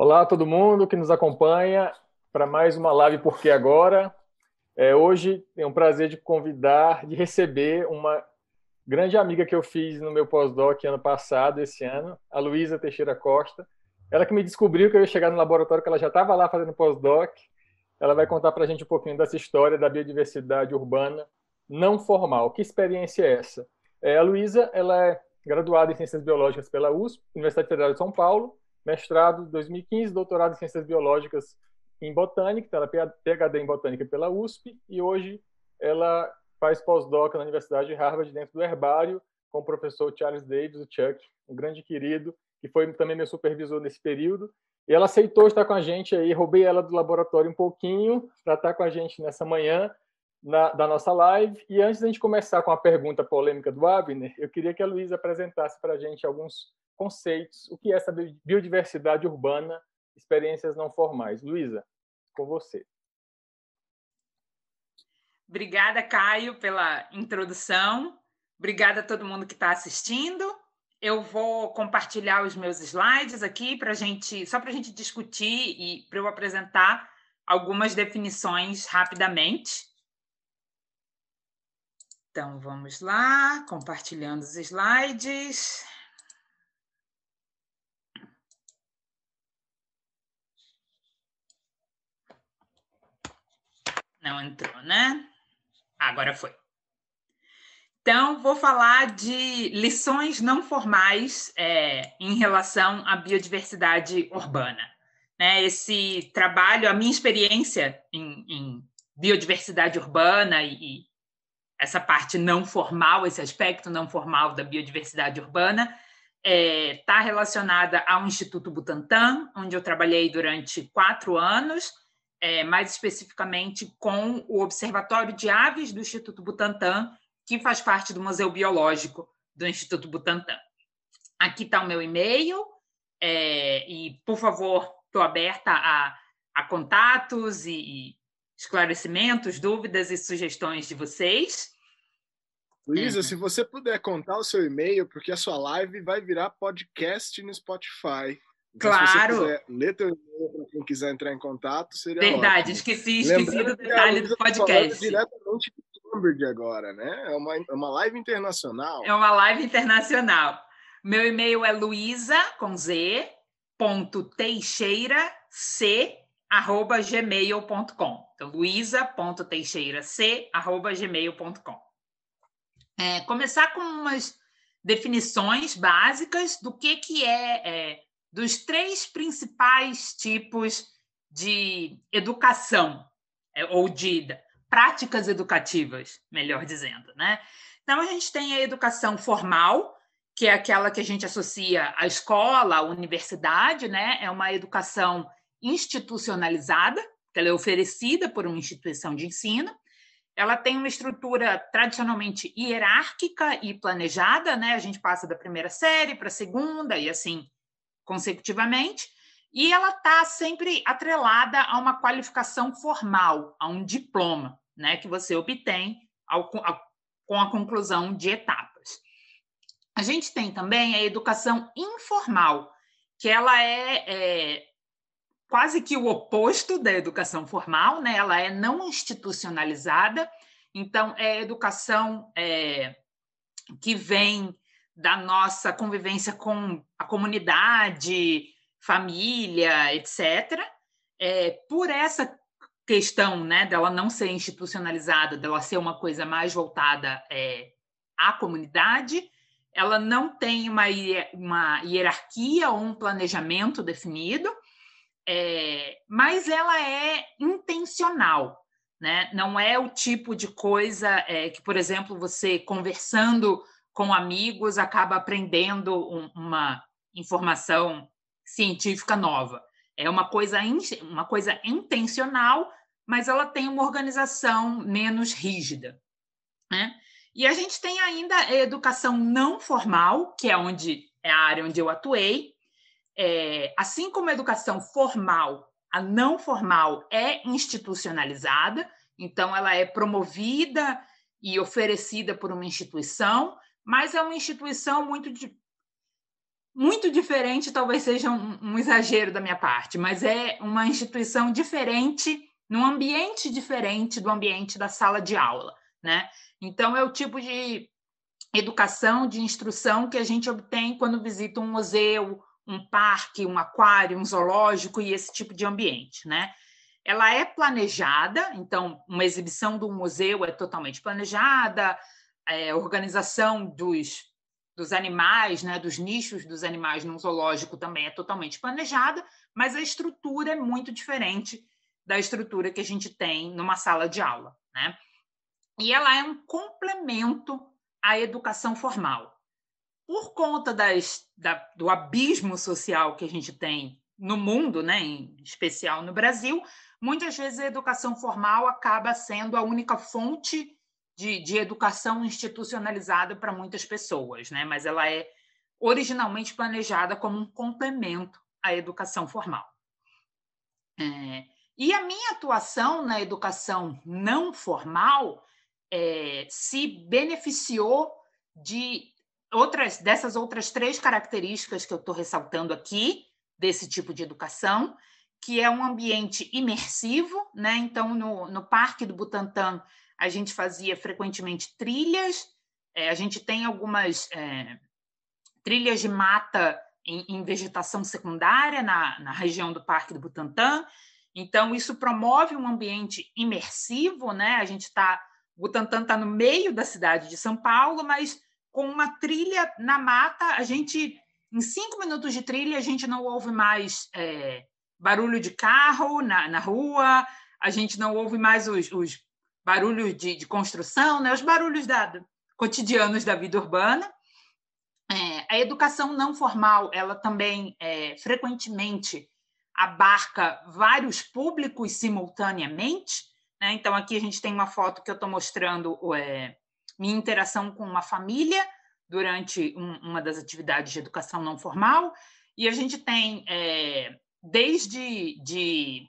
Olá a todo mundo que nos acompanha para mais uma live Porque Agora. É, hoje tenho o prazer de convidar, de receber uma grande amiga que eu fiz no meu pós-doc ano passado, esse ano, a Luísa Teixeira Costa. Ela que me descobriu que eu ia chegar no laboratório, que ela já estava lá fazendo pós-doc. Ela vai contar para a gente um pouquinho dessa história da biodiversidade urbana não formal. Que experiência é essa? É, a Luísa, ela é graduada em Ciências Biológicas pela USP, Universidade Federal de São Paulo, mestrado 2015, doutorado em Ciências Biológicas em Botânica, então ela é PhD em Botânica pela USP, e hoje ela faz pós-doc na Universidade de Harvard, dentro do herbário, com o professor Charles Davis, o Chuck, um grande querido, que foi também meu supervisor nesse período. E ela aceitou estar com a gente aí, roubei ela do laboratório um pouquinho para estar com a gente nessa manhã na, da nossa live. E antes da gente começar com a pergunta polêmica do Abner, eu queria que a Luísa apresentasse para a gente alguns conceitos, o que é essa biodiversidade urbana, experiências não formais. Luísa, com você. Obrigada, Caio, pela introdução. Obrigada a todo mundo que está assistindo. Eu vou compartilhar os meus slides aqui para gente, só para a gente discutir e para eu apresentar algumas definições rapidamente. Então, vamos lá, compartilhando os slides. Não entrou, né? Agora foi. Então, vou falar de lições não formais é, em relação à biodiversidade urbana. Né? Esse trabalho, a minha experiência em, em biodiversidade urbana e, essa parte não formal, esse aspecto não formal da biodiversidade urbana, está é, tá relacionada ao Instituto Butantan, onde eu trabalhei durante quatro anos é, mais especificamente com o Observatório de Aves do Instituto Butantan, que faz parte do Museu Biológico do Instituto Butantan. Aqui está o meu e-mail, é, e, por favor, estou aberta a, a contatos e, e, esclarecimentos, dúvidas e sugestões de vocês. Luísa, uhum. se você puder contar o seu e-mail, porque a sua live vai virar podcast no Spotify. Então, claro. Se você quiser ler teu e-mail para quem quiser entrar em contato, seria Verdade, ótimo. esqueci, esqueci do detalhe do podcast. diretamente de Cambridge agora, né? É uma, é uma live internacional. É uma live internacional. Meu e-mail é luísa, com Z, ponto teixeira, c, arroba gmail.com. Então, arroba. É, começar com umas definições básicas do que, que é, é dos três principais tipos de educação, é, ou de práticas educativas, melhor dizendo, né? Então, a gente tem a educação formal, que é aquela que a gente associa à escola, à universidade, né? É uma educação institucionalizada, que ela é oferecida por uma instituição de ensino. Ela tem uma estrutura tradicionalmente hierárquica e planejada, né? A gente passa da primeira série para a segunda e assim consecutivamente, e ela está sempre atrelada a uma qualificação formal, a um diploma, né, que você obtém ao, a, com a conclusão de etapas. A gente tem também a educação informal, que ela é, é quase que o oposto da educação formal, né? Ela é não institucionalizada, então é educação é, que vem da nossa convivência com a comunidade, família, etc. É, por essa questão né, dela não ser institucionalizada, dela ser uma coisa mais voltada é, à comunidade, ela não tem uma, uma hierarquia ou um planejamento definido, é, mas ela é intencional. Né? Não é o tipo de coisa é, que, por exemplo, você conversando com amigos, acaba aprendendo um, uma informação científica nova. É uma coisa, uma coisa intencional, mas ela tem uma organização menos rígida. Né? E a gente tem ainda a educação não formal, que é onde é a área onde eu atuei. É, assim como a educação formal, a não formal é institucionalizada, então ela é promovida e oferecida por uma instituição, mas é uma instituição muito muito diferente, talvez seja um, um exagero da minha parte, mas é uma instituição diferente, num ambiente diferente do ambiente da sala de aula, né? Então, é o tipo de educação, de instrução que a gente obtém quando visita um museu, um parque, um aquário, um zoológico e esse tipo de ambiente, né? Ela é planejada, então uma exibição do museu é totalmente planejada, é, organização dos, dos animais, né, dos nichos dos animais num zoológico também é totalmente planejada, mas a estrutura é muito diferente da estrutura que a gente tem numa sala de aula, né? E ela é um complemento à educação formal por conta das, da, do abismo social que a gente tem no mundo, né, em especial no Brasil, muitas vezes a educação formal acaba sendo a única fonte de, de educação institucionalizada para muitas pessoas, né? mas ela é originalmente planejada como um complemento à educação formal. É, e a minha atuação na educação não formal é, se beneficiou de outras dessas outras três características que eu estou ressaltando aqui desse tipo de educação, que é um ambiente imersivo, né? Então, no, no Parque do Butantã, a gente fazia frequentemente trilhas, é, a gente tem algumas é, trilhas de mata em, em vegetação secundária na, na, região do Parque do Butantã, então isso promove um ambiente imersivo, né? A gente está, Butantã está no meio da cidade de São Paulo, mas com uma trilha na mata, a gente, em cinco minutos de trilha, a gente não ouve mais é, barulho de carro na, na rua, a gente não ouve mais os, os barulhos de, de, construção, né? os barulhos da, cotidianos da vida urbana. É, a educação não formal, ela também é, frequentemente abarca vários públicos simultaneamente. Né? Então, aqui a gente tem uma foto que eu estou mostrando é, minha interação com uma família durante um, uma das atividades de educação não formal, e a gente tem é, desde de,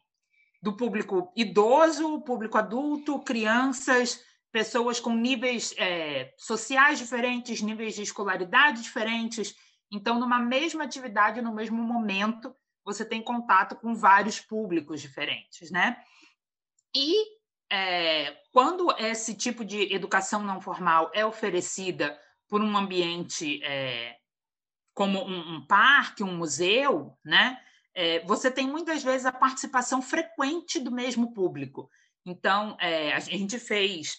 do público idoso, público adulto, crianças, pessoas com níveis é, sociais diferentes, níveis de escolaridade diferentes. Então, numa mesma atividade, no mesmo momento, você tem contato com vários públicos diferentes, né? E é, quando esse tipo de educação não formal é oferecida por um ambiente é, como um, um, parque, um museu, né? É, você tem muitas vezes a participação frequente do mesmo público. Então, é, a gente fez,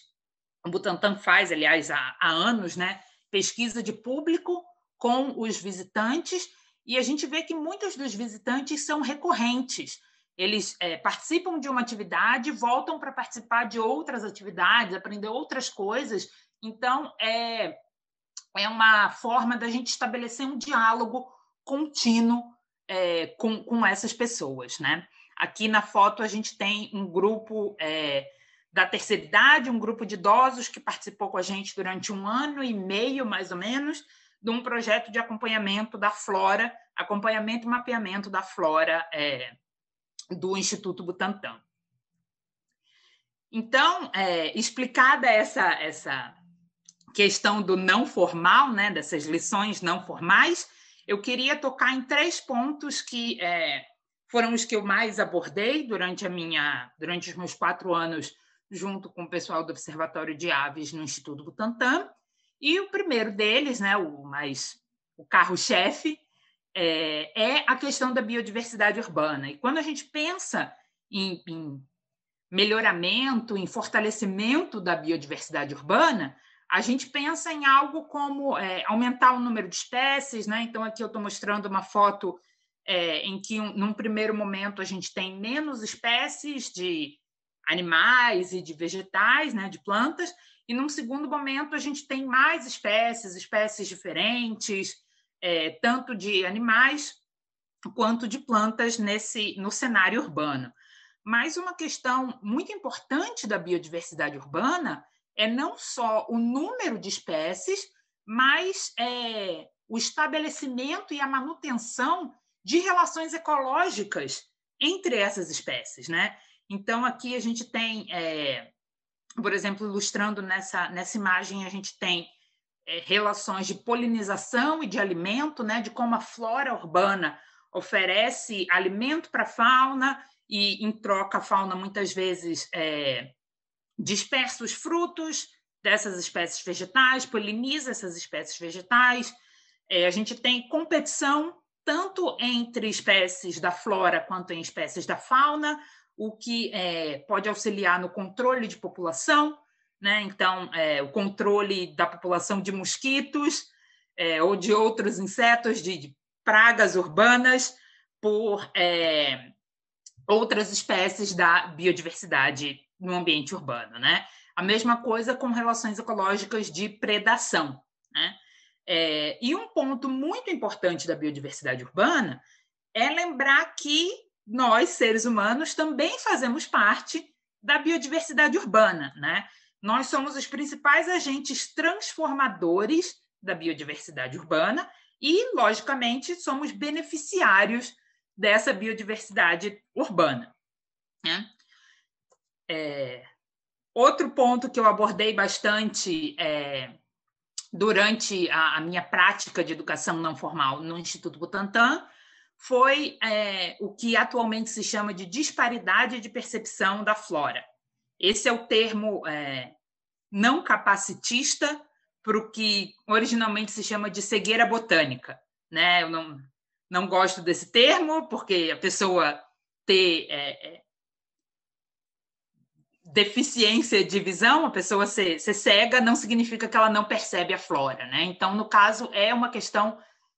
o Butantan faz, aliás, há, há anos, né? Pesquisa de público com os visitantes, e a gente vê que muitos dos visitantes são recorrentes eles é, participam de uma atividade, voltam para participar de outras atividades, aprender outras coisas. Então, é, é uma forma da gente estabelecer um diálogo contínuo é, com, com essas pessoas. Né? Aqui na foto, a gente tem um grupo é, da terceira idade, um grupo de idosos que participou com a gente durante um ano e meio, mais ou menos, de um projeto de acompanhamento da flora, acompanhamento e mapeamento da flora é, do Instituto Butantan. Então, é, explicada essa, essa questão do não formal, né, dessas lições não formais, eu queria tocar em três pontos que é, foram os que eu mais abordei durante a minha, durante os meus quatro anos junto com o pessoal do Observatório de Aves no Instituto Butantan. E o primeiro deles, né, o mais o carro-chefe, é, é a questão da biodiversidade urbana. E quando a gente pensa em, em melhoramento, em fortalecimento da biodiversidade urbana, a gente pensa em algo como é, aumentar o número de espécies, né? Então, aqui eu estou mostrando uma foto é, em que, um, num primeiro momento, a gente tem menos espécies de animais e de vegetais, né? De plantas, e num segundo momento, a gente tem mais espécies, espécies diferentes, é, tanto de animais quanto de plantas nesse no cenário urbano. Mas uma questão muito importante da biodiversidade urbana é não só o número de espécies, mas é, o estabelecimento e a manutenção de relações ecológicas entre essas espécies, né? Então aqui a gente tem, é, por exemplo, ilustrando nessa nessa imagem a gente tem relações de polinização e de alimento, né, de como a flora urbana oferece alimento para a fauna e, em troca, a fauna muitas vezes é, dispersa os frutos dessas espécies vegetais, poliniza essas espécies vegetais. É, a gente tem competição tanto entre espécies da flora quanto em espécies da fauna, o que é, pode auxiliar no controle de população, né? Então, é, o controle da população de mosquitos é, ou de outros insetos, de, de pragas urbanas, por é, outras espécies da biodiversidade no ambiente urbano, né? A mesma coisa com relações ecológicas de predação, né? É, e um ponto muito importante da biodiversidade urbana é lembrar que nós, seres humanos, também fazemos parte da biodiversidade urbana, né? Nós somos os principais agentes transformadores da biodiversidade urbana e, logicamente, somos beneficiários dessa biodiversidade urbana. Né? É, outro ponto que eu abordei bastante é, durante a, a, minha prática de educação não formal no Instituto Butantan foi é, o que atualmente se chama de disparidade de percepção da flora. Esse é o termo é, não capacitista para o que originalmente se chama de cegueira botânica. Né? Eu não, não gosto desse termo, porque a pessoa ter é, é, deficiência de visão, a pessoa ser, ser, cega, não significa que ela não percebe a flora. Né? Então, no caso, é uma questão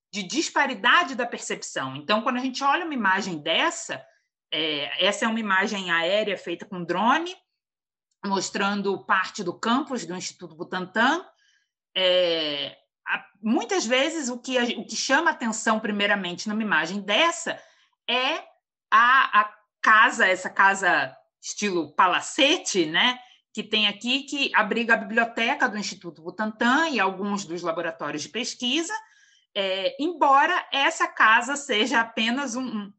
de disparidade da percepção. Então, quando a gente olha uma imagem dessa, é, essa é uma imagem aérea feita com drone, mostrando parte do campus do Instituto Butantan. É, muitas vezes o que, o que chama atenção, primeiramente, numa imagem dessa, é a, a casa, essa casa estilo palacete, né? que tem aqui, que abriga a biblioteca do Instituto Butantan e alguns dos laboratórios de pesquisa, é, embora essa casa seja apenas um,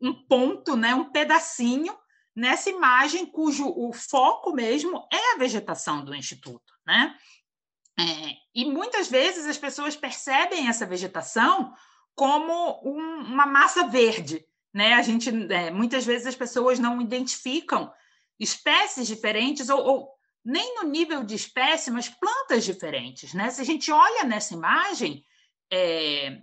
um ponto, né, um pedacinho nessa imagem cujo o foco mesmo é a vegetação do instituto, né? É, e muitas vezes as pessoas percebem essa vegetação como um, uma massa verde, né? A gente é, muitas vezes as pessoas não identificam espécies diferentes ou, ou, nem no nível de espécie, mas plantas diferentes, né? Se a gente olha nessa imagem, é,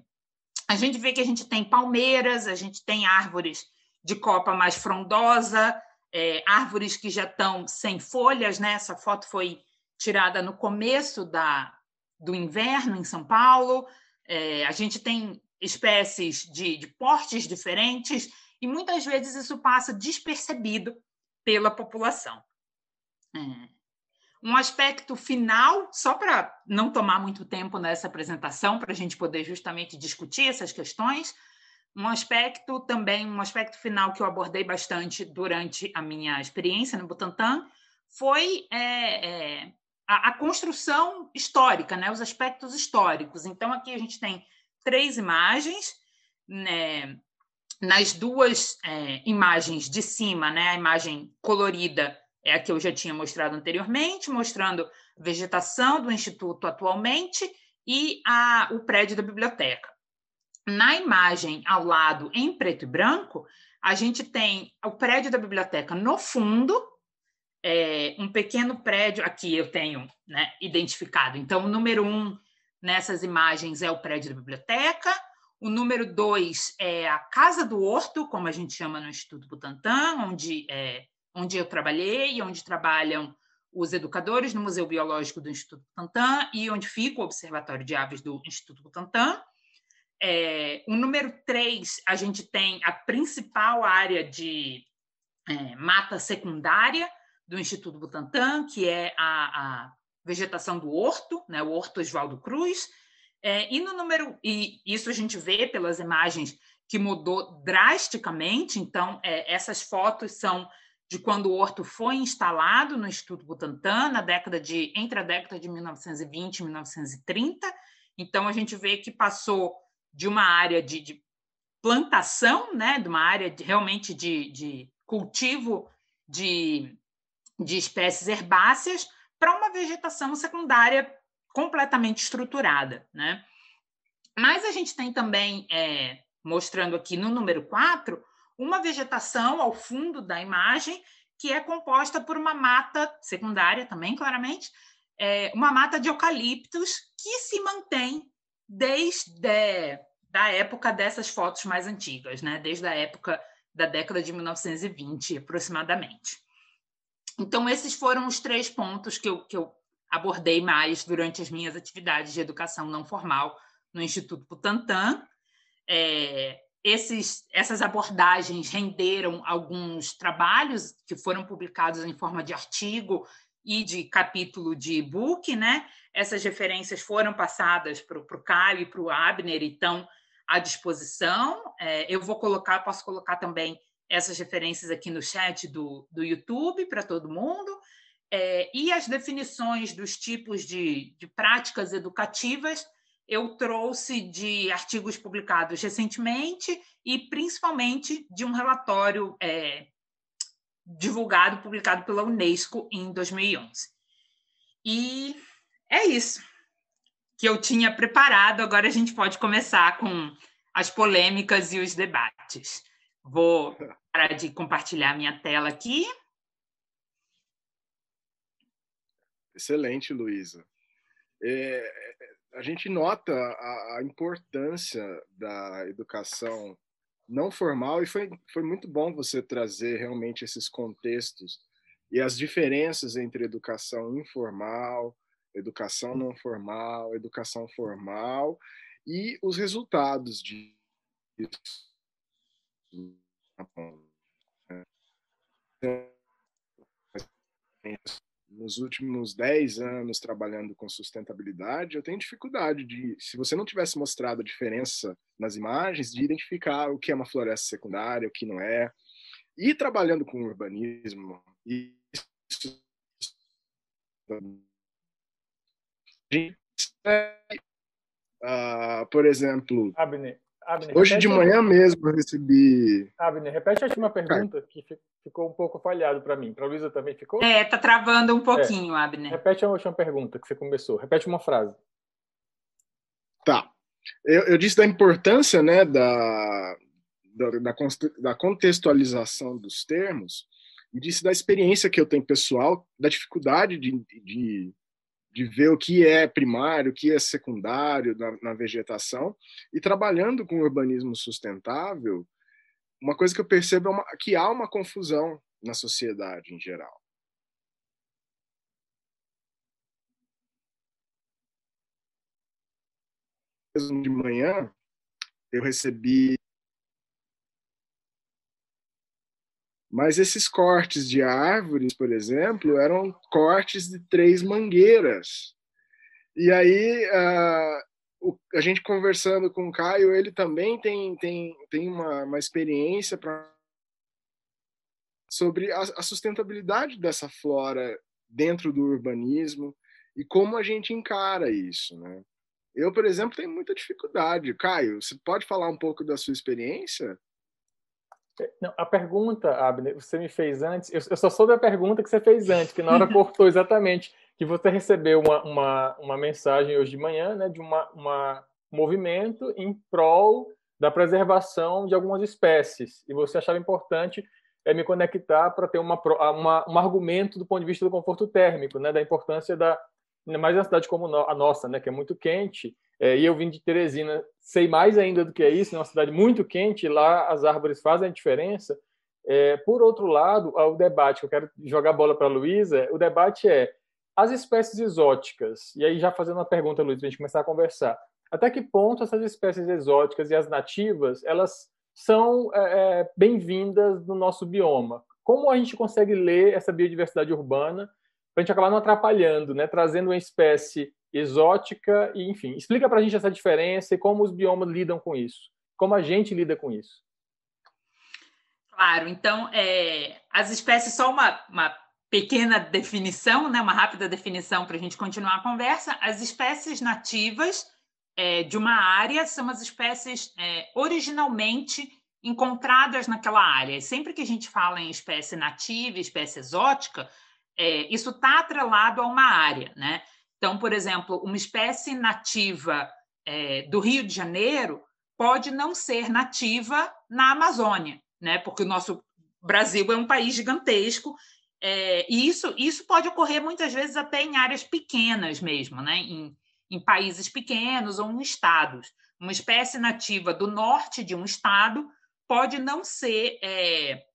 a gente vê que a gente tem palmeiras, a gente tem árvores de copa mais frondosa, é, árvores que já estão sem folhas, né? Essa foto foi tirada no começo da, do inverno em São Paulo. É, a gente tem espécies de, de portes diferentes e muitas vezes isso passa despercebido pela população. É. Um aspecto final, só para não tomar muito tempo nessa apresentação, para a gente poder justamente discutir essas questões, um aspecto também, um aspecto final que eu abordei bastante durante a minha experiência no Butantan foi é, é, a, a, construção histórica, né, os aspectos históricos. Então, aqui a gente tem três imagens, né, nas duas é, imagens de cima, né, a imagem colorida é a que eu já tinha mostrado anteriormente, mostrando vegetação do Instituto atualmente e a, o prédio da biblioteca. Na imagem ao lado, em preto e branco, a gente tem o prédio da biblioteca no fundo, é, um pequeno prédio, aqui eu tenho né, identificado. Então, o número um nessas imagens é o prédio da biblioteca, o número dois é a Casa do Horto, como a gente chama no Instituto Butantan, onde é, onde eu trabalhei, onde trabalham os educadores no Museu Biológico do Instituto Butantan e onde fica o Observatório de Aves do Instituto Butantan. É, o número 3, a gente tem a principal área de é, mata secundária do Instituto Butantan, que é a, a vegetação do horto, né, o Horto Oswaldo Cruz. É, e no número, e isso a gente vê pelas imagens que mudou drasticamente, então é, essas fotos são de quando o horto foi instalado no Instituto Butantan, na década de entre a década de 1920 e 1930. Então a gente vê que passou de uma área de, de plantação, né, de uma área de, realmente de, de cultivo de, de espécies herbáceas para uma vegetação secundária completamente estruturada, né? Mas a gente tem também, é, mostrando aqui no número 4, uma vegetação ao fundo da imagem que é composta por uma mata secundária também, claramente, é, uma mata de eucaliptos que se mantém desde da época dessas fotos mais antigas, né? desde a época da década de 1920, aproximadamente. Então, esses foram os três pontos que eu, que eu abordei mais durante as minhas atividades de educação não formal no Instituto Butantan. É, esses, essas abordagens renderam alguns trabalhos que foram publicados em forma de artigo e de capítulo de e-book, né? Essas referências foram passadas para o Caio e para o Abner e estão à disposição. É, eu vou colocar, posso colocar também essas referências aqui no chat do, do YouTube para todo mundo. É, e as definições dos tipos de, de práticas educativas eu trouxe de artigos publicados recentemente e principalmente de um relatório é, divulgado, publicado pela Unesco em 2011. E é isso que eu tinha preparado. Agora a gente pode começar com as polêmicas e os debates. Vou parar de compartilhar minha tela aqui. Excelente, Luísa. É, a gente nota a, a, importância da educação não formal e foi, foi muito bom você trazer realmente esses contextos e as diferenças entre educação informal, educação não formal, educação formal e os resultados disso nos últimos 10 anos trabalhando com sustentabilidade, eu tenho dificuldade de, se você não tivesse mostrado a diferença nas imagens, de identificar o que é uma floresta secundária, o que não é. E trabalhando com urbanismo, isso, uh, por exemplo, Abner, Abner, hoje de manhã mesmo eu recebi. Abner, repete a última pergunta que ficou um pouco falhado para mim. Para a Luísa também ficou? É, tá travando um pouquinho, é. Abner. Repete a última pergunta que você começou. Repete uma frase. Tá. Eu, eu disse da importância né, da, da, da, contextualização dos termos e disse da experiência que eu tenho pessoal, da dificuldade de, de, de ver o que é primário, o que é secundário na, na vegetação, e trabalhando com urbanismo sustentável, uma coisa que eu percebo é uma, que há uma confusão na sociedade em geral. De manhã, eu recebi. Mas esses cortes de árvores, por exemplo, eram cortes de três mangueiras. E aí, uh, o, a gente conversando com o Caio, ele também tem, tem, tem uma, uma experiência para sobre a, a, sustentabilidade dessa flora dentro do urbanismo e como a gente encara isso, né? Eu, por exemplo, tenho muita dificuldade. Caio, você pode falar um pouco da sua experiência? Não, a pergunta, Abner, você me fez antes. Eu, eu só soube a pergunta que você fez antes, que na hora cortou exatamente que você recebeu uma, uma, uma mensagem hoje de manhã né, de uma, uma movimento em prol da preservação de algumas espécies. E você achava importante é, me conectar para ter uma, uma, um argumento do ponto de vista do conforto térmico, né, da importância da mais uma cidade como a nossa, né, que é muito quente. É, e eu vim de Teresina, sei mais ainda do que é isso, é uma cidade muito quente, lá as árvores fazem a diferença. É, por outro lado, o debate, eu quero jogar a bola para a Luísa, o debate é as espécies exóticas, e aí já fazendo uma pergunta, Luiz, para a gente começar a conversar, até que ponto essas espécies exóticas e as nativas, elas são é, é bem-vindas no nosso bioma? Como a gente consegue ler essa biodiversidade urbana para a gente acabar não atrapalhando, né? trazendo uma espécie exótica e, enfim, explica para a gente essa diferença e como os biomas lidam com isso, como a gente lida com isso. Claro, então, é, as espécies, só uma, uma pequena definição, né, uma rápida definição para a gente continuar a conversa. As espécies nativas é, de uma área são as espécies é, originalmente encontradas naquela área. Sempre que a gente fala em espécie nativa, espécie exótica, é, isso está atrelado a uma área, né? Então, por exemplo, uma espécie nativa é, do Rio de Janeiro pode não ser nativa na Amazônia, né? Porque o nosso Brasil é um país gigantesco é, e isso, isso pode ocorrer muitas vezes até em áreas pequenas mesmo, né? Em, em países pequenos ou em estados. Uma espécie nativa do norte de um estado pode não ser, é,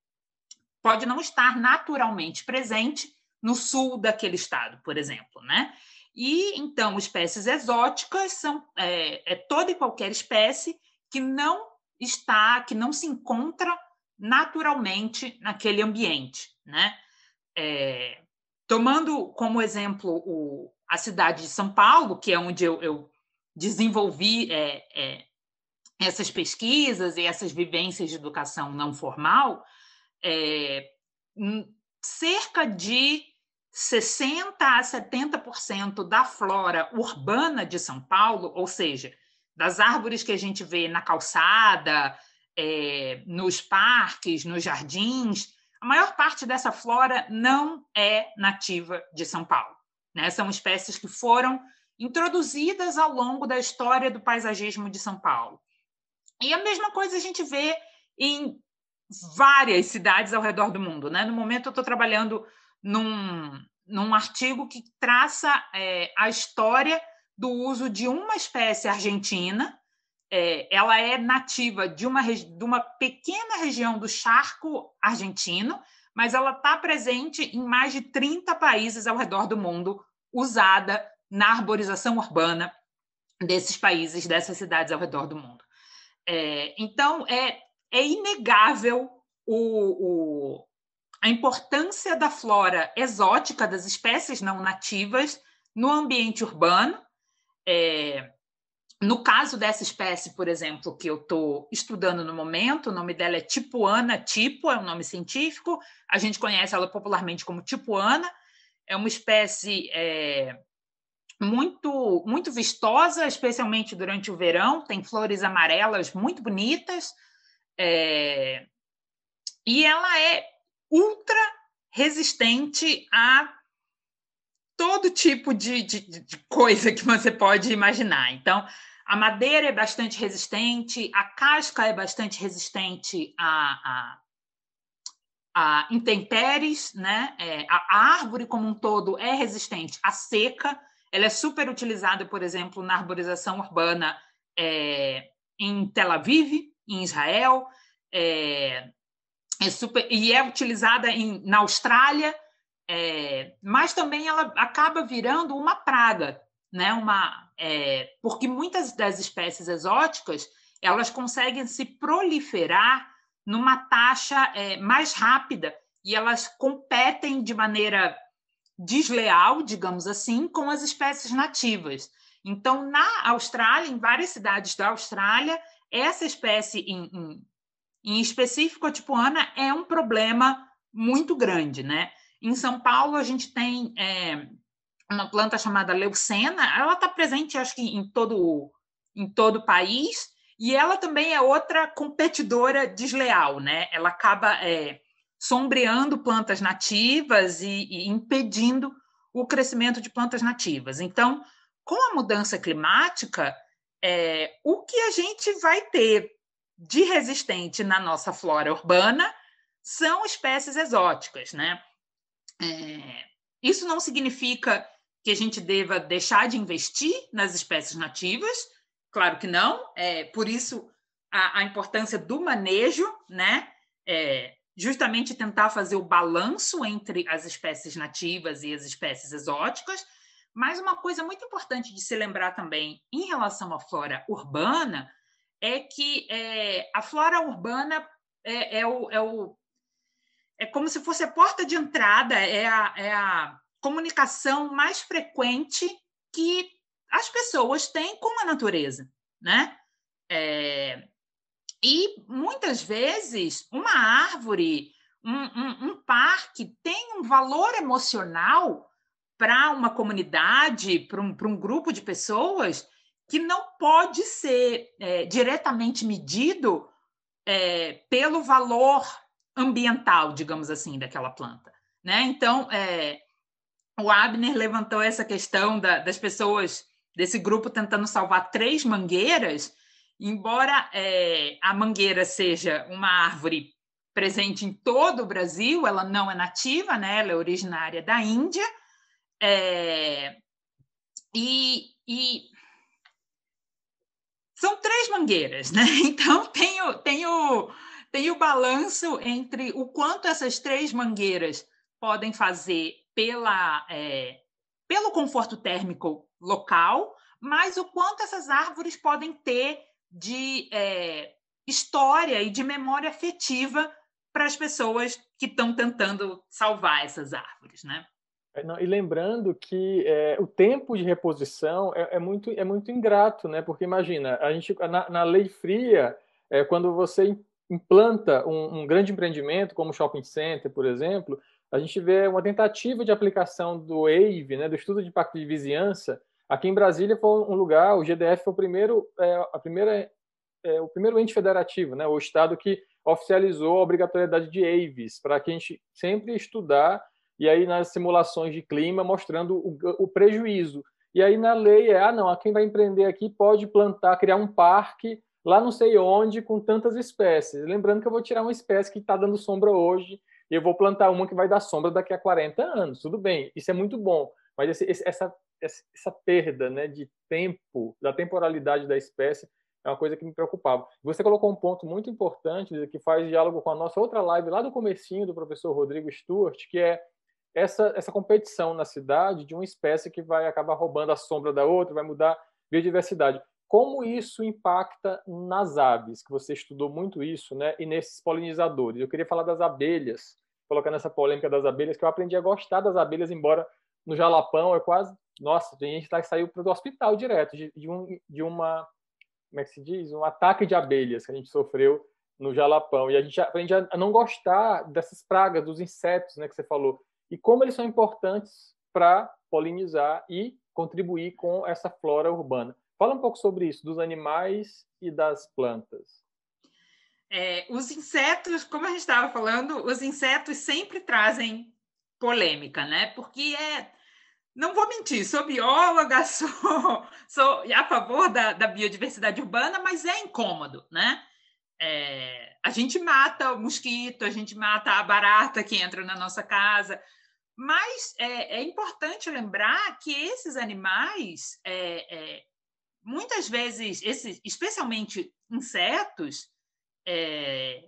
pode não estar naturalmente presente no sul daquele estado, por exemplo, né? E então espécies exóticas são é, é toda e qualquer espécie que não está, que não se encontra naturalmente naquele ambiente, né? É, tomando como exemplo o, a cidade de São Paulo, que é onde eu, eu desenvolvi é, é, essas pesquisas e essas vivências de educação não formal, é, cerca de 60 a 70% da flora urbana de São Paulo, ou seja, das árvores que a gente vê na calçada, é, nos parques, nos jardins, a maior parte dessa flora não é nativa de São Paulo. Né? São espécies que foram introduzidas ao longo da história do paisagismo de São Paulo. E a mesma coisa a gente vê em várias cidades ao redor do mundo. Né? No momento, eu estou trabalhando num, num artigo que traça é, a história do uso de uma espécie argentina. É, ela é nativa de uma, de uma pequena região do charco argentino, mas ela está presente em mais de 30 países ao redor do mundo, usada na arborização urbana desses países, dessas cidades ao redor do mundo. É, então, é, é inegável o, o, a importância da flora exótica, das espécies não nativas, no ambiente urbano. É, no caso dessa espécie, por exemplo, que eu estou estudando no momento, o nome dela é Tipuana tipo, é um nome científico, a gente conhece ela popularmente como Tipuana, é uma espécie é, muito, muito vistosa, especialmente durante o verão, tem flores amarelas muito bonitas, é, e ela é ultra resistente a todo tipo de, de, de, coisa que você pode imaginar. Então, a madeira é bastante resistente, a casca é bastante resistente a, a, a intempéries, né? É, a árvore como um todo é resistente à seca. Ela é super utilizada, por exemplo, na arborização urbana é, em Tel Aviv, em Israel. É, é super, e é utilizada em, na Austrália, é, mas também ela acaba virando uma praga, né? Uma, é, porque muitas das espécies exóticas elas conseguem se proliferar numa taxa é, mais rápida e elas competem de maneira desleal, digamos assim, com as espécies nativas. Então, na Austrália, em várias cidades da Austrália, essa espécie em, em em específico, a tipuana é um problema muito grande, né? Em São Paulo, a gente tem é, uma planta chamada leucena, ela está presente, acho que, em todo, em todo o país, e ela também é outra competidora desleal, né? Ela acaba é, sombreando plantas nativas e, e impedindo o crescimento de plantas nativas. Então, com a mudança climática, é, o que a gente vai ter de resistente na nossa flora urbana são espécies exóticas, né? É, isso não significa que a gente deva deixar de investir nas espécies nativas, claro que não. É, por isso a, a importância do manejo, né? É, justamente tentar fazer o balanço entre as espécies nativas e as espécies exóticas. Mas uma coisa muito importante de se lembrar também em relação à flora urbana é que é, a flora urbana é, é, o, é, o, é como se fosse a porta de entrada, é a, é a comunicação mais frequente que as pessoas têm com a natureza, né? É, e muitas vezes uma árvore, um, um, um parque tem um valor emocional para uma comunidade, para um, um grupo de pessoas que não pode ser é, diretamente medido é, pelo valor ambiental, digamos assim, daquela planta. Né? Então, é, o Abner levantou essa questão da, das pessoas desse grupo tentando salvar três mangueiras, embora é, a mangueira seja uma árvore presente em todo o Brasil, ela não é nativa, né? ela é originária da Índia, é, e, e, são três mangueiras, né? Então tem o, tem, o, tem o balanço entre o quanto essas três mangueiras podem fazer pela, é, pelo conforto térmico local, mas o quanto essas árvores podem ter de é, história e de memória afetiva para as pessoas que estão tentando salvar essas árvores, né? É, não, e lembrando que é, o tempo de reposição é, é, muito, é muito ingrato, né? Porque imagina, a gente na, na lei fria, é, quando você implanta um, um, grande empreendimento, como o shopping center, por exemplo, a gente vê uma tentativa de aplicação do EIV, né, do Estudo de Impacto de Vizinhança. Aqui em Brasília foi um lugar, o GDF foi o primeiro, é, a primeira, é, o primeiro ente federativo, né, o estado que oficializou a obrigatoriedade de EIVs, para que a gente sempre estudar, e aí nas simulações de clima, mostrando o, o prejuízo. E aí na lei é, ah, não, quem vai empreender aqui pode plantar, criar um parque lá não sei onde com tantas espécies. Lembrando que eu vou tirar uma espécie que está dando sombra hoje e eu vou plantar uma que vai dar sombra daqui a 40 anos. Tudo bem, isso é muito bom, mas esse, esse, essa, essa perda né, de tempo, da temporalidade da espécie, é uma coisa que me preocupava. Você colocou um ponto muito importante que faz diálogo com a nossa outra live lá do comecinho do professor Rodrigo Stuart, que é essa, essa competição na cidade de uma espécie que vai acabar roubando a sombra da outra, vai mudar a biodiversidade. Como isso impacta nas aves, que você estudou muito isso, né? E nesses polinizadores. Eu queria falar das abelhas, colocando essa polêmica das abelhas, que eu aprendi a gostar das abelhas, embora no Jalapão é quase. Nossa, a gente tá, saiu para o hospital direto, de, de, um, de uma. Como é que se diz? Um ataque de abelhas que a gente sofreu no Jalapão. E a gente aprende a não gostar dessas pragas, dos insetos, né, que você falou. E como eles são importantes para polinizar e contribuir com essa flora urbana. Fala um pouco sobre isso, dos animais e das plantas. É, os insetos, como a gente estava falando, os insetos sempre trazem polêmica, né? Porque é. Não vou mentir, sou bióloga, sou, sou a favor da, da biodiversidade urbana, mas é incômodo, né? É, a gente mata o mosquito, a gente mata a barata que entra na nossa casa, mas é, é importante lembrar que esses animais, é, é muitas vezes, esses, especialmente insetos, é,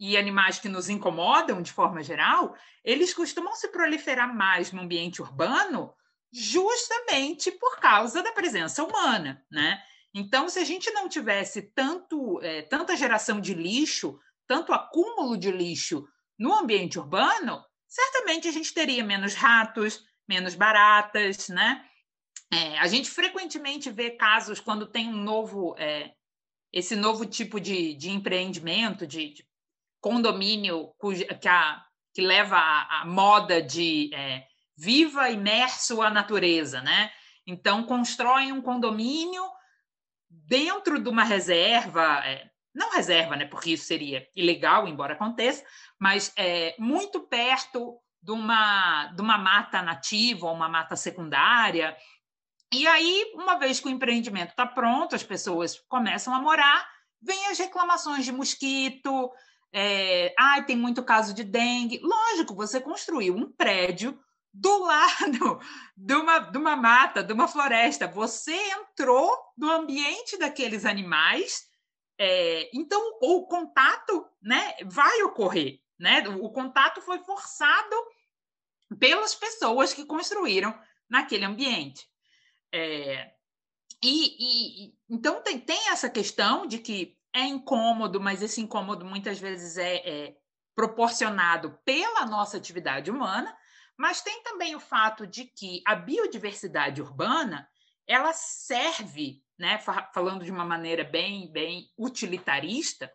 e animais que nos incomodam de forma geral, eles costumam se proliferar mais no ambiente urbano justamente por causa da presença humana, né? Então, se a gente não tivesse tanto, é, tanta geração de lixo, tanto acúmulo de lixo no ambiente urbano, certamente a gente teria menos ratos, menos baratas, né? É, a gente frequentemente vê casos quando tem um novo é, esse novo tipo de, de empreendimento, de, de condomínio cuja, que, a, que leva a, a moda de é, viva imerso à natureza, né? Então, constroem um condomínio dentro de uma reserva, é, não reserva, né? Porque isso seria ilegal, embora aconteça, mas é, muito perto de uma, de uma mata nativa ou uma mata secundária, e aí, uma vez que o empreendimento está pronto, as pessoas começam a morar, vêm as reclamações de mosquito, é, ah, tem muito caso de dengue. Lógico, você construiu um prédio do lado de uma, de uma mata, de uma floresta. Você entrou no ambiente daqueles animais, é, então o contato né, vai ocorrer. Né? O contato foi forçado pelas pessoas que construíram naquele ambiente. É, e, e, então tem, tem essa questão de que é incômodo, mas esse incômodo muitas vezes é, é proporcionado pela nossa atividade humana, mas tem também o fato de que a biodiversidade urbana ela serve, né, falando de uma maneira bem, bem utilitarista,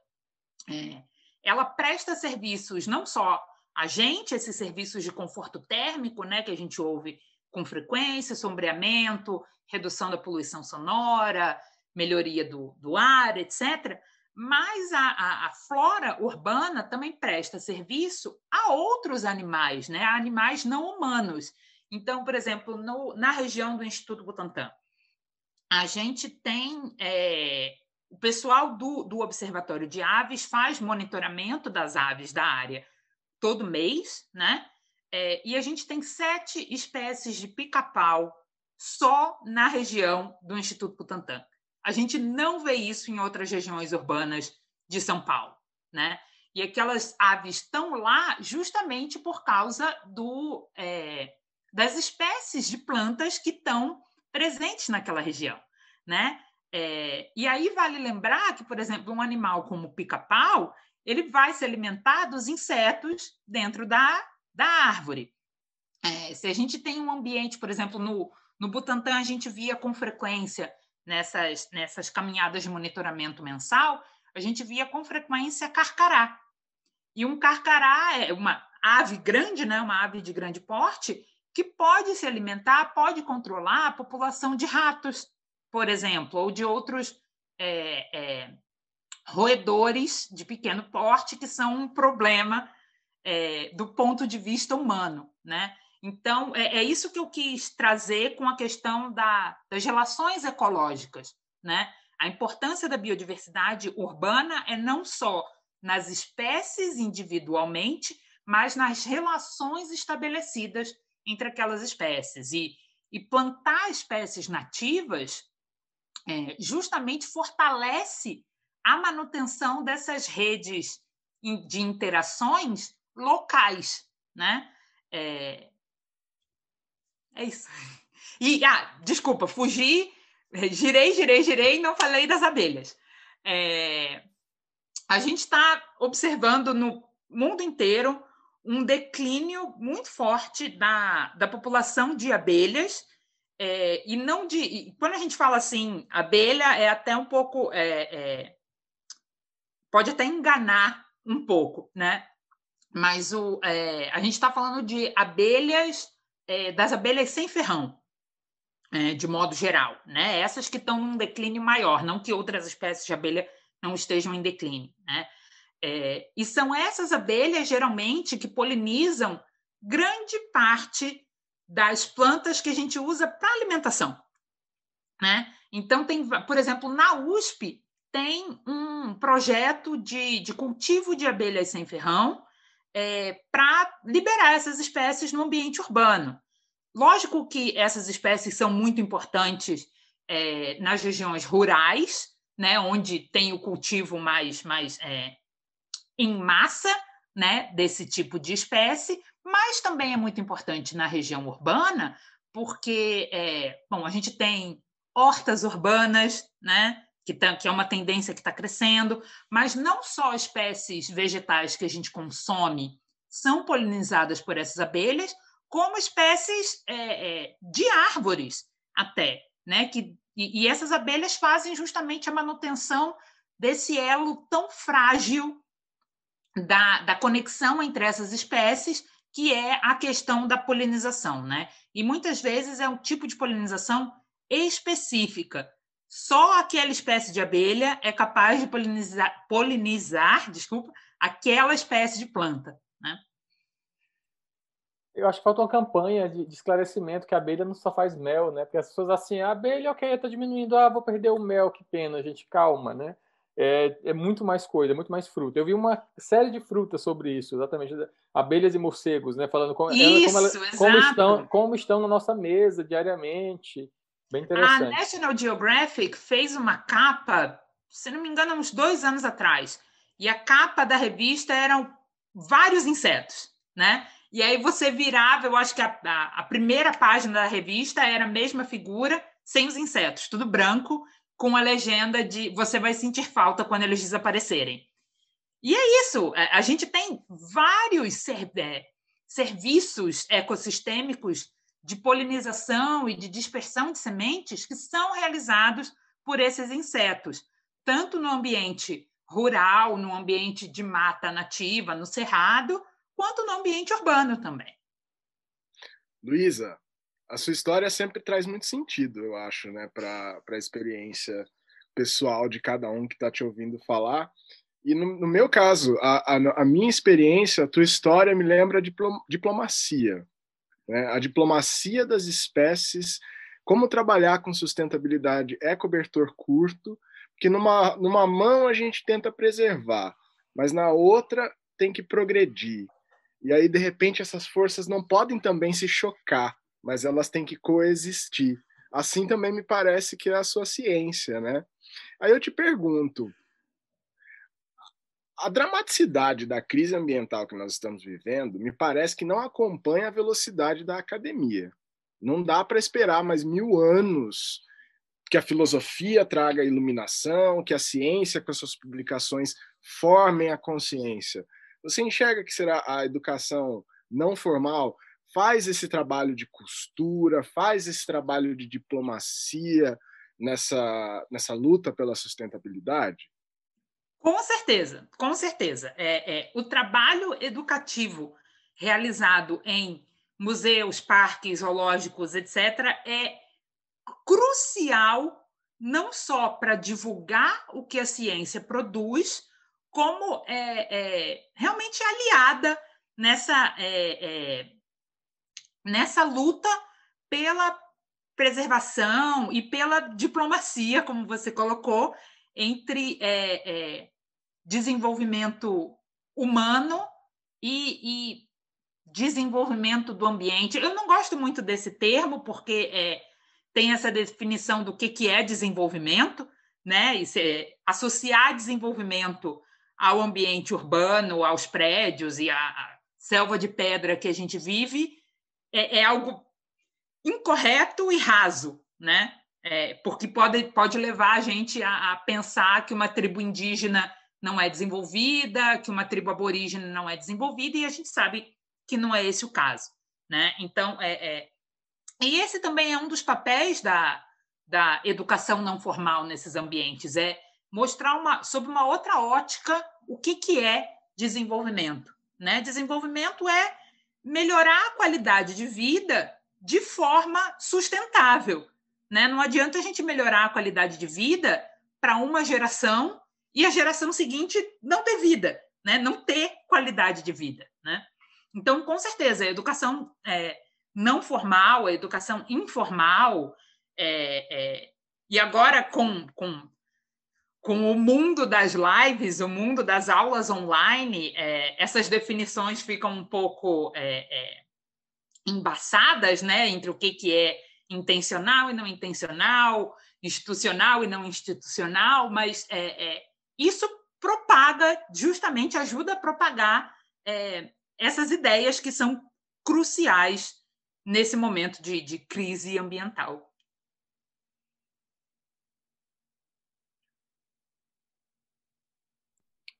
é, ela presta serviços não só a gente, esses serviços de conforto térmico, né, que a gente ouve com frequência, sombreamento, redução da poluição sonora, melhoria do, do ar, etc. Mas a, a, a, flora urbana também presta serviço a outros animais, né? a animais não humanos. Então, por exemplo, no, na região do Instituto Butantan, a gente tem é, o pessoal do, do Observatório de Aves faz monitoramento das aves da área todo mês, né? É, e a gente tem sete espécies de pica-pau só na região do Instituto Butantan. A gente não vê isso em outras regiões urbanas de São Paulo, né? E aquelas aves estão lá justamente por causa do, é, das espécies de plantas que estão presentes naquela região, né? É, e aí vale lembrar que, por exemplo, um animal como o pica-pau, ele vai se alimentar dos insetos dentro da, da árvore. É, se a gente tem um ambiente, por exemplo, no, no Butantan, a gente via com frequência nessas, nessas caminhadas de monitoramento mensal, a gente via com frequência carcará. E um carcará é uma ave grande, né, uma ave de grande porte, que pode se alimentar, pode controlar a população de ratos por exemplo, ou de outros é, é, roedores de pequeno porte que são um problema é, do ponto de vista humano, né? Então, é, é, isso que eu quis trazer com a questão da, das relações ecológicas, né? A importância da biodiversidade urbana é não só nas espécies individualmente, mas nas relações estabelecidas entre aquelas espécies. E, e plantar espécies nativas é, justamente fortalece a manutenção dessas redes de interações locais, né? É, é isso. E, ah, desculpa, fugi, girei, girei, girei não falei das abelhas. É, a gente está observando no mundo inteiro um declínio muito forte da, da população de abelhas é, e não de. E quando a gente fala assim, abelha é até um pouco. É, é, pode até enganar um pouco, né? Mas o, é, a gente está falando de abelhas, é, das abelhas sem ferrão, é, de modo geral, né? Essas que estão num declínio maior, não que outras espécies de abelha não estejam em declínio, né? e são essas abelhas, geralmente, que polinizam grande parte das plantas que a gente usa para alimentação. Né? Então, tem, por exemplo, na USP tem um projeto de, de cultivo de abelhas sem ferrão é, para liberar essas espécies no ambiente urbano. Lógico que essas espécies são muito importantes é, nas regiões rurais, né, onde tem o cultivo mais, mais é, em massa né, desse tipo de espécie, mas também é muito importante na região urbana, porque é, bom, a gente tem hortas urbanas, né, que, tá, que é uma tendência que está crescendo, mas não só espécies vegetais que a gente consome são polinizadas por essas abelhas, como espécies é, é, de árvores até, né? Que, e, e essas abelhas fazem justamente a manutenção desse elo tão frágil da, da conexão entre essas espécies que é a questão da polinização, né? E muitas vezes é um tipo de polinização específica. Só aquela espécie de abelha é capaz de polinizar, polinizar desculpa, aquela espécie de planta, né? Eu acho que falta uma campanha de, de, esclarecimento que a abelha não só faz mel, né? Porque as pessoas assim, a abelha, ok, está diminuindo, ah, vou perder o mel, que pena, gente, calma, né? É, é, muito mais coisa, é muito mais fruta. Eu vi uma série de frutas sobre isso, exatamente, abelhas e morcegos, né? Falando como, isso, como, como, estão, como estão na nossa mesa diariamente. Bem interessante. A National Geographic fez uma capa, se não me engano, uns dois anos atrás. E a capa da revista eram vários insetos, né? E aí você virava, eu acho que a, a, a primeira página da revista era a mesma figura, sem os insetos, tudo branco, com a legenda de você vai sentir falta quando eles desaparecerem. E é isso, é, a gente tem vários ser, é, serviços ecossistêmicos de polinização e de dispersão de sementes que são realizados por esses insetos, tanto no ambiente rural, no ambiente de mata nativa, no cerrado, quanto no ambiente urbano também. Luísa, a sua história sempre traz muito sentido, eu acho, né, para a experiência pessoal de cada um que está te ouvindo falar. E no, no meu caso, a, a, a, minha experiência, a tua história me lembra diplom, diplomacia. Né? A diplomacia das espécies, como trabalhar com sustentabilidade é cobertor curto, que numa, numa mão a gente tenta preservar, mas na outra tem que progredir. E aí, de repente, essas forças não podem também se chocar, mas elas têm que coexistir. Assim também me parece que é a sua ciência, né? Aí eu te pergunto, a dramaticidade da crise ambiental que nós estamos vivendo me parece que não acompanha a velocidade da academia. Não dá para esperar mais mil anos que a filosofia traga iluminação, que a ciência, com as suas publicações, formem a consciência. Você enxerga que será a educação não formal faz esse trabalho de costura, faz esse trabalho de diplomacia nessa, nessa luta pela sustentabilidade? Com certeza, com certeza. É, é, o trabalho educativo realizado em museus, parques, zoológicos, etc., é crucial não só para divulgar o que a ciência produz, como é, é realmente aliada nessa é, é, nessa luta pela preservação e pela diplomacia, como você colocou, entre é, é, desenvolvimento humano e, e, desenvolvimento do ambiente. Eu não gosto muito desse termo, porque é, tem essa definição do que, que é desenvolvimento, né? Isso é, associar desenvolvimento ao ambiente urbano, aos prédios e à selva de pedra que a gente vive, é, é algo incorreto e raso, né? É, porque pode, pode levar a gente a, a, pensar que uma tribo indígena não é desenvolvida, que uma tribo aborígene não é desenvolvida, e a gente sabe que não é esse o caso. Né? Então, é, é... e esse também é um dos papéis da, da educação não formal nesses ambientes, é mostrar uma, sob uma outra ótica o que, que é desenvolvimento. Né? Desenvolvimento é melhorar a qualidade de vida de forma sustentável. Né? Não adianta a gente melhorar a qualidade de vida para uma geração e a geração seguinte não ter vida, né? não ter qualidade de vida. Né? Então, com certeza, a educação é, não formal, a educação informal, é, é, e agora com, com com o mundo das lives, o mundo das aulas online, é, essas definições ficam um pouco é, é, embaçadas, né, entre o que, que é intencional e não intencional, institucional e não institucional, mas é, é, isso propaga, justamente ajuda a propagar é, essas ideias que são cruciais nesse momento de, de crise ambiental.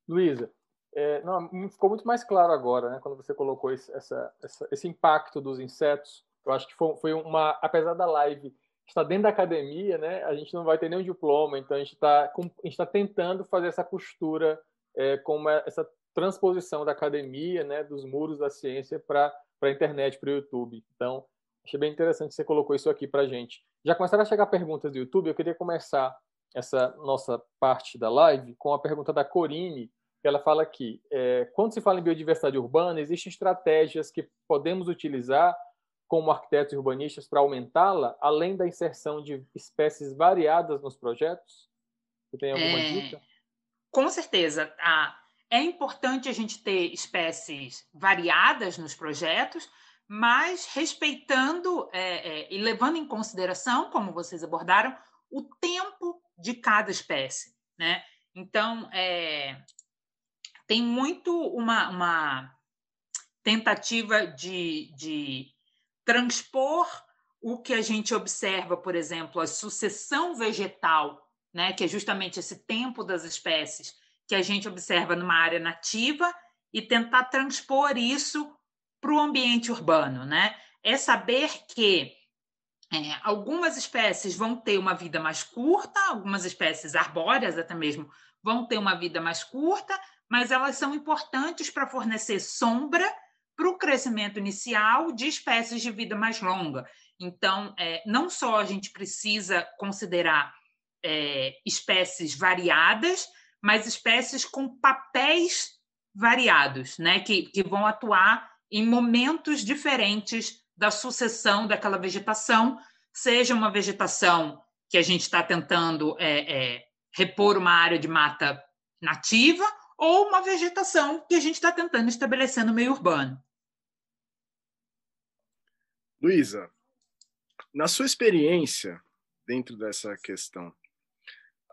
Luísa, é, ficou muito mais claro agora, né, quando você colocou esse, essa, essa, esse impacto dos insetos. Eu acho que foi, foi, uma, apesar da live estar dentro da academia, né, a gente não vai ter nenhum diploma, então a gente está tá tentando fazer essa costura é, com uma, essa transposição da academia, né, dos muros da ciência para a internet, para o YouTube. Então, achei bem interessante que você colocou isso aqui para a gente. Já começaram a chegar perguntas do YouTube, eu queria começar essa nossa parte da live com a pergunta da Corine, que ela fala que é, quando se fala em biodiversidade urbana, existem estratégias que podemos utilizar como arquitetos e urbanistas para aumentá-la, além da inserção de espécies variadas nos projetos? Você tem alguma é, dica? Com certeza. Ah, é importante a gente ter espécies variadas nos projetos, mas respeitando é, é, e levando em consideração, como vocês abordaram, o tempo de cada espécie, né? Então, é, tem muito uma, uma tentativa de, de transpor o que a gente observa, por exemplo, a sucessão vegetal, né, que é justamente esse tempo das espécies que a gente observa numa área nativa e tentar transpor isso para o ambiente urbano, né? É saber que é, algumas espécies vão ter uma vida mais curta, algumas espécies arbóreas até mesmo vão ter uma vida mais curta, mas elas são importantes para fornecer sombra para o crescimento inicial de espécies de vida mais longa. Então, é, não só a gente precisa considerar é, espécies variadas, mas espécies com papéis variados, né, que, que vão atuar em momentos diferentes da sucessão daquela vegetação, seja uma vegetação que a gente está tentando é, é, repor uma área de mata nativa ou uma vegetação que a gente está tentando estabelecer no meio urbano. Luísa, na sua experiência dentro dessa questão,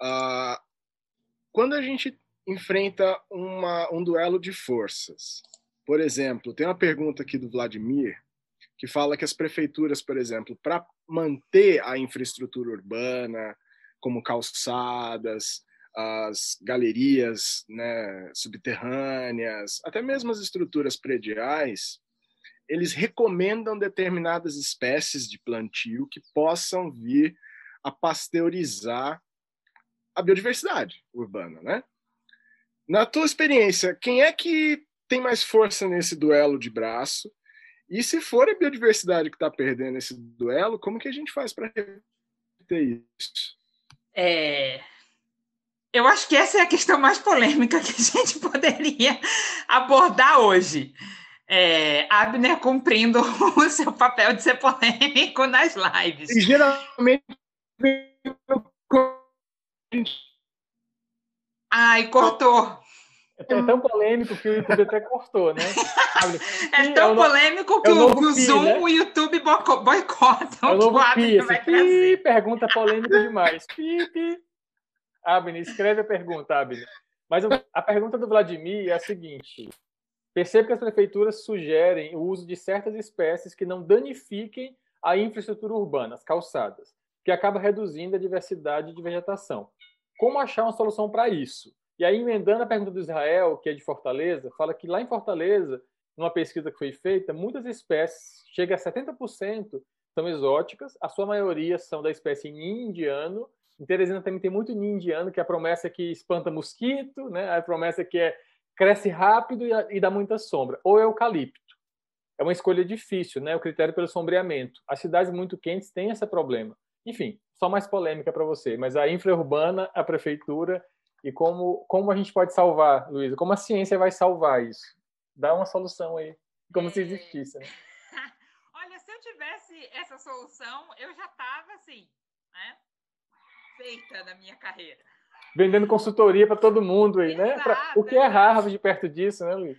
uh, quando a gente enfrenta uma, um duelo de forças, por exemplo, tem uma pergunta aqui do Vladimir que fala que as prefeituras, por exemplo, para manter a infraestrutura urbana, como calçadas, as galerias né, subterrâneas, até mesmo as estruturas prediais, eles recomendam determinadas espécies de plantio que possam vir a pasteurizar a biodiversidade urbana, né? Na tua experiência, quem é que tem mais força nesse duelo de braço? E se for a biodiversidade que está perdendo esse duelo, como que a gente faz para reverter isso? É, eu acho que essa é a questão mais polêmica que a gente poderia abordar hoje. É, Abner cumprindo o seu papel de ser polêmico nas lives. E geralmente. Ai, cortou. É tão polêmico que o YouTube até cortou, né? É tão é polêmico que é o, o, o Zoom, né? o YouTube boicota. É o novo pi, pi, pergunta polêmica demais. Pi, pi. Abner, escreve a pergunta, Abner. Mas a pergunta do Vladimir é a seguinte: percebe que as prefeituras sugerem o uso de certas espécies que não danifiquem a infraestrutura urbana, as calçadas, que acaba reduzindo a diversidade de vegetação. Como achar uma solução para isso? E aí, emendando a pergunta do Israel, que é de Fortaleza, fala que lá em Fortaleza, numa pesquisa que foi feita, muitas espécies, chega a 70%, são exóticas, a sua maioria são da espécie indiano em Teresina também tem muito indiano, que é a promessa que espanta mosquito, né? a promessa que é cresce rápido e, dá muita sombra. Ou eucalipto. É uma escolha difícil, né? o critério pelo sombreamento. As cidades muito quentes têm esse problema. Enfim, só mais polêmica para você. Mas a infra urbana, a prefeitura e como, como a gente pode salvar, Luísa? Como a ciência vai salvar isso? Dá uma solução aí, como se existisse. Né? Olha, se eu tivesse essa solução, eu já estava assim, né? feita na minha carreira. Vendendo consultoria para todo mundo aí, né? Exato, pra, o que é Harvard perto disso, né, Luiz?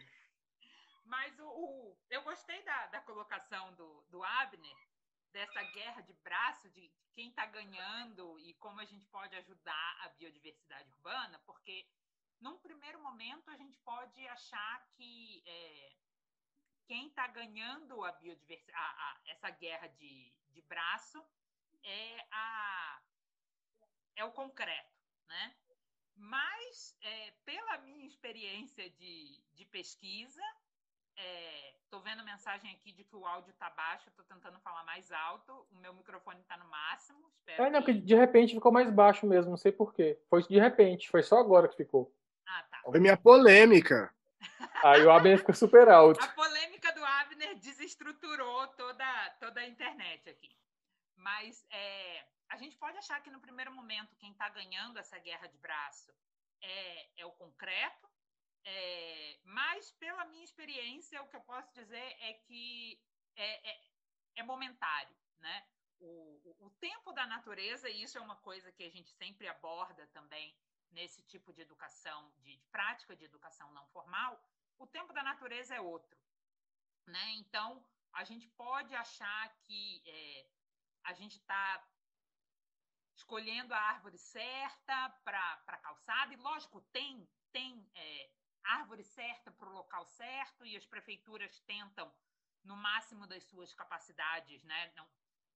Mas o, o, eu gostei da, da colocação do, do Abner, dessa guerra de braço, de quem está ganhando e como a gente pode ajudar a biodiversidade urbana, porque num primeiro momento a gente pode achar que é, quem está ganhando a biodiversidade, a, a, essa guerra de, de braço é a, é o concreto, né? Mas, é, pela minha experiência de, de pesquisa, estou é, vendo mensagem aqui de que o áudio está baixo, estou tentando falar mais alto, o meu microfone está no máximo. Espero é, não, que... de repente ficou mais baixo mesmo, não sei porquê. Foi de repente, foi só agora que ficou. Ah, tá. Foi minha polêmica. Aí o Abner ficou super alto. A polêmica do Abner desestruturou toda, toda a internet aqui. Mas é, a gente pode achar que no primeiro momento quem está ganhando essa guerra de braço é, é o concreto, é, mas pela minha experiência o que eu posso dizer é que é, é, é momentário, né? O, o, o, tempo da natureza, e isso é uma coisa que a gente sempre aborda também nesse tipo de educação, de, de prática de educação não formal, o tempo da natureza é outro, né? Então a gente pode achar que é, a gente está escolhendo a árvore certa para a calçada, e lógico, tem, tem é, árvore certa para o local certo, e as prefeituras tentam, no máximo das suas capacidades, né? Não,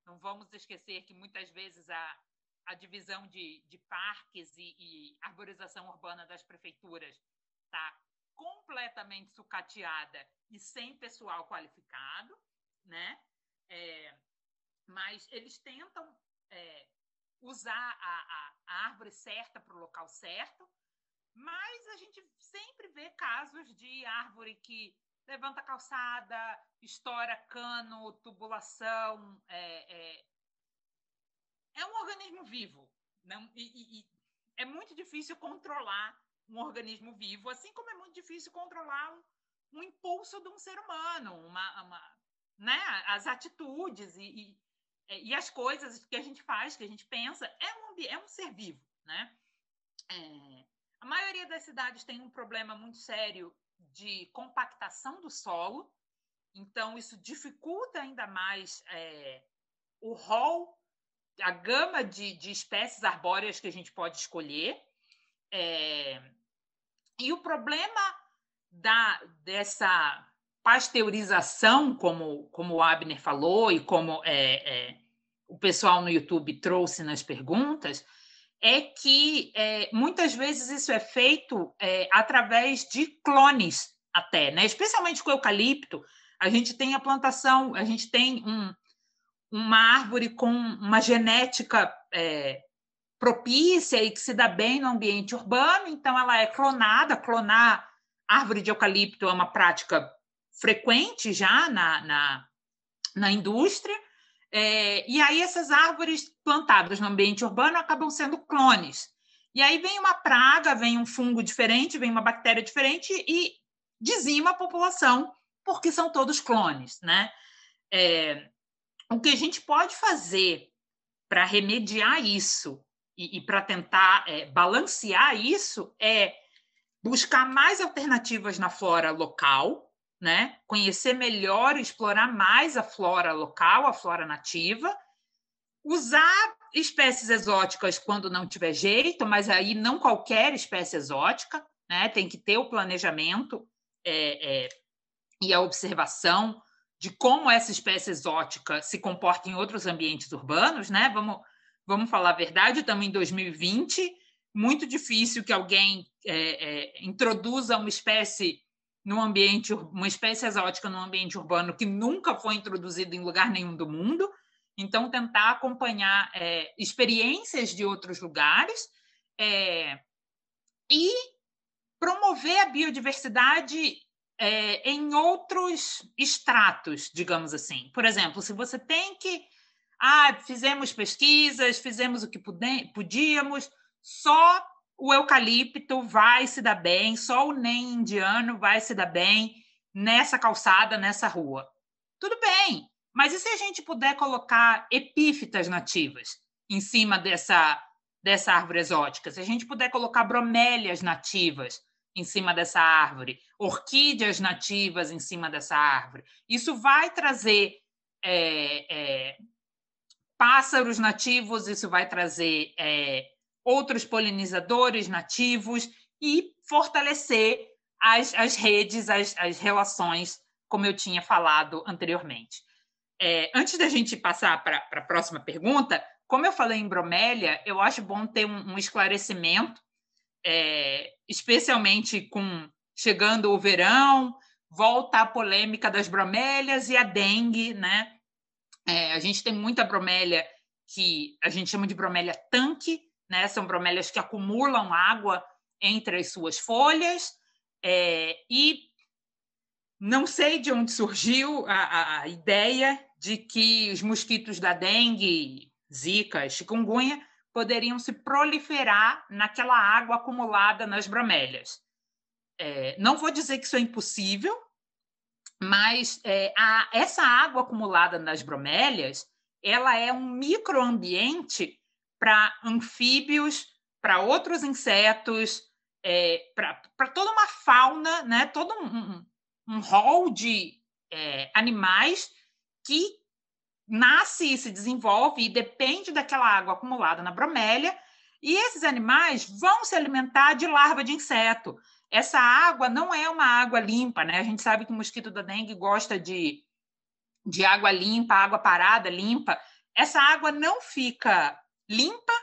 não vamos esquecer que muitas vezes a, a divisão de, de parques e, e arborização urbana das prefeituras está completamente sucateada e sem pessoal qualificado, né? É, mas eles tentam é, usar a, a, a árvore certa para o local certo, mas a gente sempre vê casos de árvore que levanta calçada, estoura cano, tubulação. É, é, é um organismo vivo. Não, e, e, é muito difícil controlar um organismo vivo, assim como é muito difícil controlar um, um impulso de um ser humano, uma, uma né, as atitudes e, e, e, as coisas que a gente faz, que a gente pensa, é um, é um ser vivo. Né? É, a maioria das cidades tem um problema muito sério de compactação do solo, então isso dificulta ainda mais é, o rol, a gama de, de, espécies arbóreas que a gente pode escolher. É, e o problema da, dessa pasteurização, como, como o Abner falou e como é, é, o pessoal no YouTube trouxe nas perguntas, é que é, muitas vezes isso é feito é, através de clones até, né? especialmente com o eucalipto. A gente tem a plantação, a gente tem um, uma árvore com uma genética é, propícia e que se dá bem no ambiente urbano, então ela é clonada. Clonar árvore de eucalipto é uma prática frequente já na, na, na indústria. É, e aí essas árvores plantadas no ambiente urbano acabam sendo clones. E aí vem uma praga, vem um fungo diferente, vem uma bactéria diferente e dizima a população, porque são todos clones, né? É, o que a gente pode fazer para remediar isso e, e para tentar é, balancear isso é buscar mais alternativas na flora local, né? Conhecer melhor, explorar mais a flora local, a flora nativa, usar espécies exóticas quando não tiver jeito, mas aí não qualquer espécie exótica, né? Tem que ter o planejamento é, é, e a observação de como essa espécie exótica se comporta em outros ambientes urbanos, né? Vamos, vamos falar a verdade, estamos em 2020, muito difícil que alguém é, é, introduza uma espécie no ambiente, uma espécie exótica no ambiente urbano que nunca foi introduzida em lugar nenhum do mundo. Então, tentar acompanhar é, experiências de outros lugares é, e promover a biodiversidade é, em outros estratos, digamos assim. Por exemplo, se você tem que. Ah, fizemos pesquisas, fizemos o que podíamos, só o eucalipto vai se dar bem, só o NEM indiano vai se dar bem nessa calçada, nessa rua. Tudo bem, mas e se a gente puder colocar epífitas nativas em cima dessa, dessa árvore exótica? Se a gente puder colocar bromélias nativas em cima dessa árvore, orquídeas nativas em cima dessa árvore, isso vai trazer é, é, pássaros nativos, isso vai trazer é, outros polinizadores nativos e fortalecer as, as redes, as, as relações, como eu tinha falado anteriormente. É, antes da gente passar para a próxima pergunta, como eu falei em bromélia, eu acho bom ter um, um esclarecimento, é, especialmente com chegando o verão, volta a polêmica das bromélias e a dengue, né? É, a gente tem muita bromélia que a gente chama de bromélia tanque, né? São bromélias que acumulam água entre as suas folhas é, e não sei de onde surgiu a, a, ideia de que os mosquitos da dengue, zika, chikungunya poderiam se proliferar naquela água acumulada nas bromélias. É, não vou dizer que isso é impossível, mas é, a, essa água acumulada nas bromélias ela é um microambiente para anfíbios, para outros insetos, é, para toda uma fauna, né? todo um, um, rol de é, animais que nasce e se desenvolve e depende daquela água acumulada na bromélia, e esses animais vão se alimentar de larva de inseto. Essa água não é uma água limpa, né? A gente sabe que o mosquito da dengue gosta de, de água limpa, água parada, limpa. Essa água não fica limpa,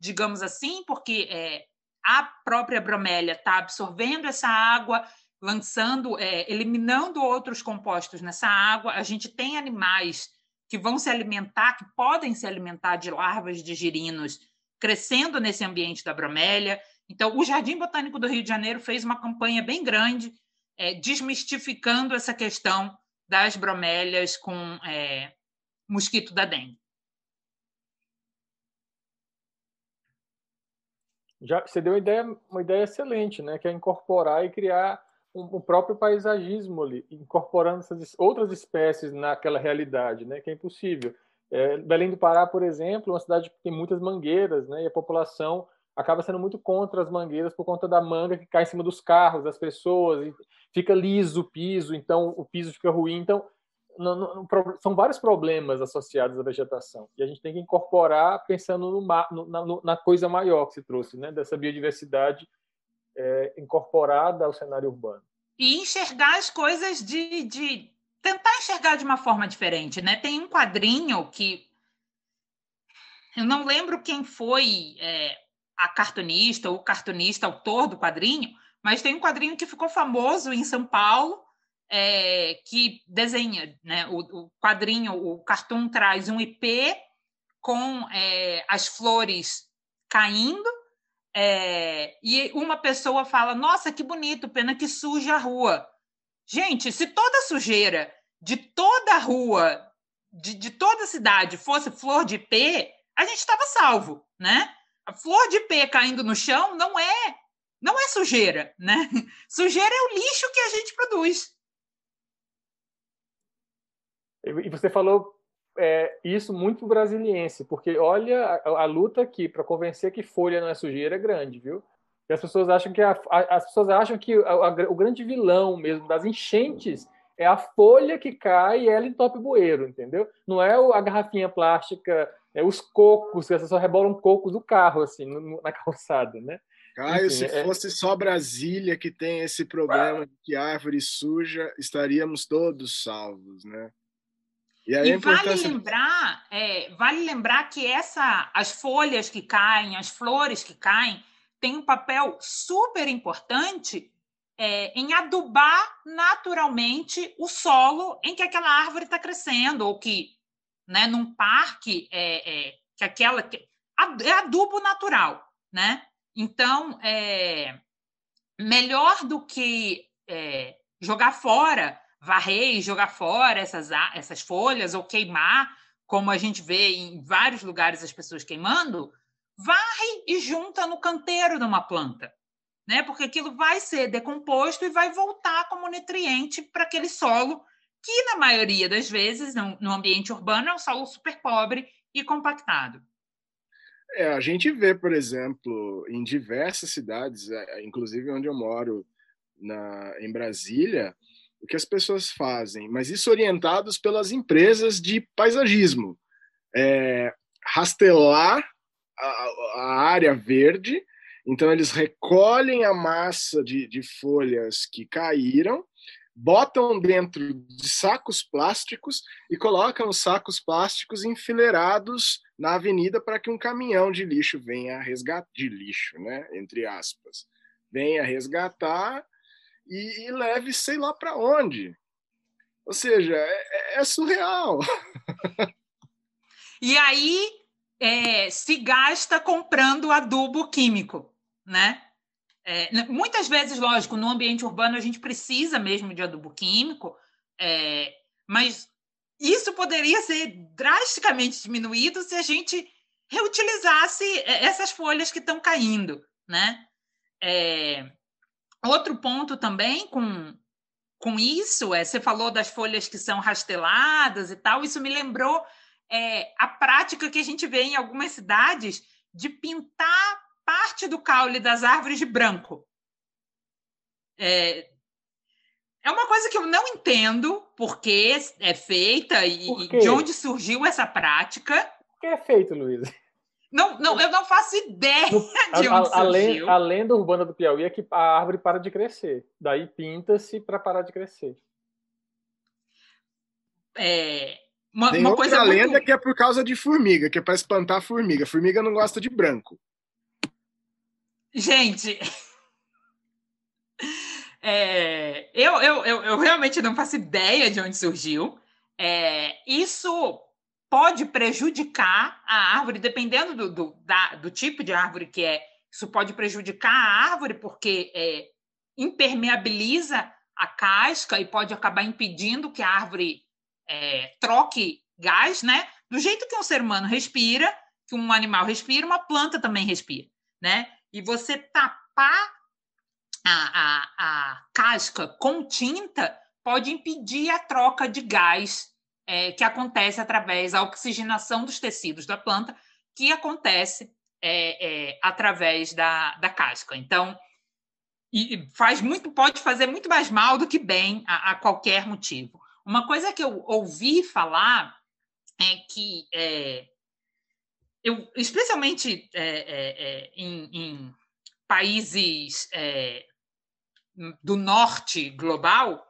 digamos assim, porque é, a própria bromélia está absorvendo essa água, lançando, é, eliminando outros compostos nessa água. A gente tem animais que vão se alimentar, que podem se alimentar de larvas de girinos, crescendo nesse ambiente da bromélia. Então, o Jardim Botânico do Rio de Janeiro fez uma campanha bem grande, é, desmistificando essa questão das bromélias com é, mosquito da dengue. Já você deu uma ideia, uma ideia excelente, né? Que é incorporar e criar o próprio paisagismo ali, incorporando essas outras espécies naquela realidade, né? Que é impossível. É, Belém do Pará, por exemplo, é uma cidade que tem muitas mangueiras, né? E a população acaba sendo muito contra as mangueiras por conta da manga que cai em cima dos carros, das pessoas, fica liso o piso, então o piso fica ruim. Então, no, no, são vários problemas associados à vegetação e a gente tem que incorporar pensando no, na, na, coisa maior que se trouxe, né? Dessa biodiversidade é, incorporada ao cenário urbano. E enxergar as coisas de, de tentar enxergar de uma forma diferente, né? Tem um quadrinho que eu não lembro quem foi é, a cartunista ou o cartunista, autor do quadrinho, mas tem um quadrinho que ficou famoso em São Paulo, é, que desenha, né? O, o, quadrinho, o cartoon traz um IP com é, as flores caindo é, e uma pessoa fala: Nossa, que bonito, pena que suja a rua. Gente, se toda sujeira de toda a rua, de, de toda a cidade, fosse flor de ipê, a gente estava salvo, né? A flor de ipê caindo no chão não é não é sujeira, né? Sujeira é o lixo que a gente produz. E você falou é, isso muito brasiliense, porque olha a, a luta aqui para convencer que folha não é sujeira é grande, viu? E as pessoas acham que a, a, as pessoas acham que o grande vilão mesmo das enchentes é a folha que cai e ela entope o bueiro, entendeu? Não é a garrafinha plástica, é os cocos, que só rebolam cocos do carro assim na calçada, né? Caio, Enfim, se é... fosse só Brasília que tem esse problema de que árvore suja, estaríamos todos salvos, né? E, e vale lembrar, é, vale lembrar que essa, as folhas que caem, as flores que caem, têm um papel super importante é, em adubar naturalmente o solo em que aquela árvore está crescendo, ou que, né, num parque, é, é que aquela que, é adubo natural, né? Então, é, melhor do que é, jogar fora varrer e jogar fora essas, essas folhas ou queimar, como a gente vê em vários lugares as pessoas queimando, varre e junta no canteiro de uma planta, né? Porque aquilo vai ser decomposto e vai voltar como nutriente para aquele solo que na maioria das vezes no, ambiente urbano é um solo super pobre e compactado. É, a gente vê, por exemplo, em diversas cidades, é, inclusive onde eu moro, na, em Brasília, o que as pessoas fazem, mas isso orientados pelas empresas de paisagismo. É, rastelar a, a, área verde, então eles recolhem a massa de, de folhas que caíram, botam dentro de sacos plásticos e colocam os sacos plásticos enfileirados na avenida para que um caminhão de lixo venha resgatar de lixo, né, entre aspas, venha resgatar e, e leve sei lá para onde. Ou seja, é, é, é surreal. E aí é, se gasta comprando adubo químico, né? É, muitas vezes, lógico, no ambiente urbano a gente precisa mesmo de adubo químico, é, mas isso poderia ser drasticamente diminuído se a gente reutilizasse é, essas folhas que estão caindo, né? É, Outro ponto também com, com isso, é, você falou das folhas que são rasteladas e tal, isso me lembrou é, a prática que a gente vê em algumas cidades de pintar parte do caule das árvores de branco. É, é uma coisa que eu não entendo por que é feita e, e de onde surgiu essa prática. Por que é feito, Luísa? Não, não, eu não faço ideia de onde a, a, surgiu. A lenda urbana do Piauí é que a árvore para de crescer. Daí pinta-se para parar de crescer. É, uma, Tem uma outra coisa lenda muito... que é por causa de formiga, que é para espantar a formiga. Formiga não gosta de branco. Gente, é, eu, eu, eu, eu, realmente não faço ideia de onde surgiu. É, isso pode prejudicar a árvore, dependendo do, do, da, do tipo de árvore que é. Isso pode prejudicar a árvore, porque é, impermeabiliza a casca e pode acabar impedindo que a árvore é, troque gás, né? Do jeito que um ser humano respira, que um animal respira, uma planta também respira, né? E você tapar a, a, a casca com tinta pode impedir a troca de gás é, que acontece através da oxigenação dos tecidos da planta, que acontece é, é, através da, da casca. Então, e faz muito, pode fazer muito mais mal do que bem a, a qualquer motivo. Uma coisa que eu ouvi falar é que é, eu, especialmente é, é, em, em, países do norte global,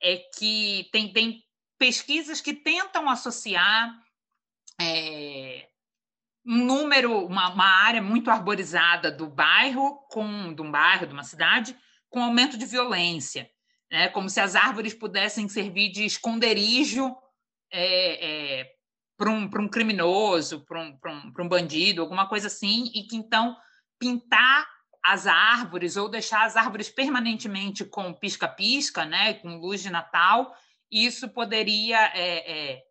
é que tem, tem pesquisas que tentam associar é, um número, uma, uma, área muito arborizada do bairro, com, de um bairro, de uma cidade, com aumento de violência, né? como se as árvores pudessem servir de esconderijo é, é, para um, um criminoso, para um, um, um bandido, alguma coisa assim, e que então pintar as árvores ou deixar as árvores permanentemente com pisca-pisca, né, com luz de Natal, isso poderia é, é,